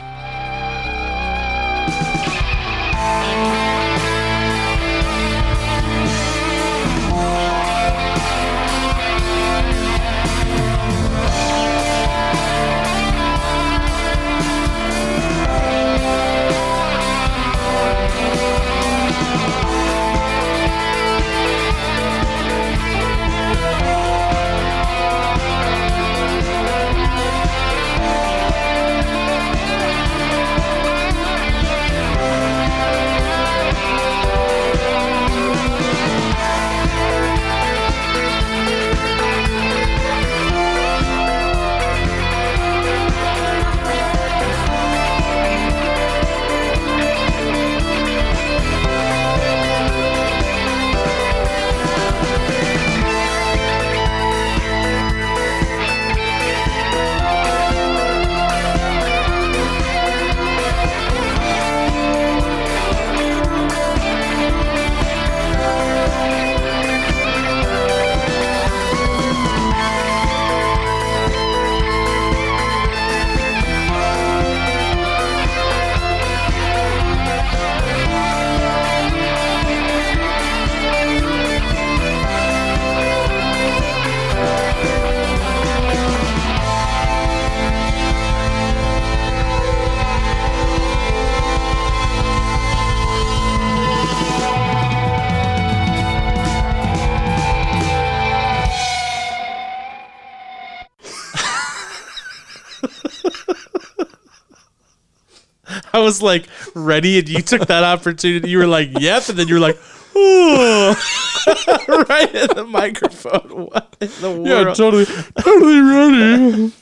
Was like ready, and you took that opportunity. You were like, "Yep," and then you were like, "Ooh," right in the microphone. What in the world? totally, totally ready.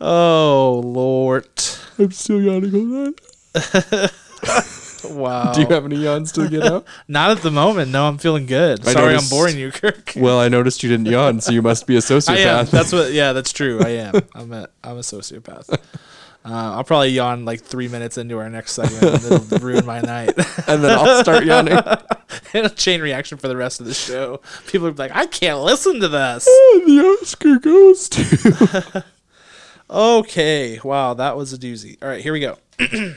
oh Lord! I'm still yawning on. Wow. Do you have any yawns to get out? Not at the moment. No, I'm feeling good. I Sorry, noticed- I'm boring you, Kirk. well, I noticed you didn't yawn, so you must be a sociopath. I am. That's what. Yeah, that's true. I am. I'm a. I'm a sociopath. Uh, I'll probably yawn like three minutes into our next segment. and it'll ruin my night. and then I'll start yawning. and a chain reaction for the rest of the show. People be like, I can't listen to this. Oh, the Oscar goes to. Okay. Wow, that was a doozy. All right, here we go.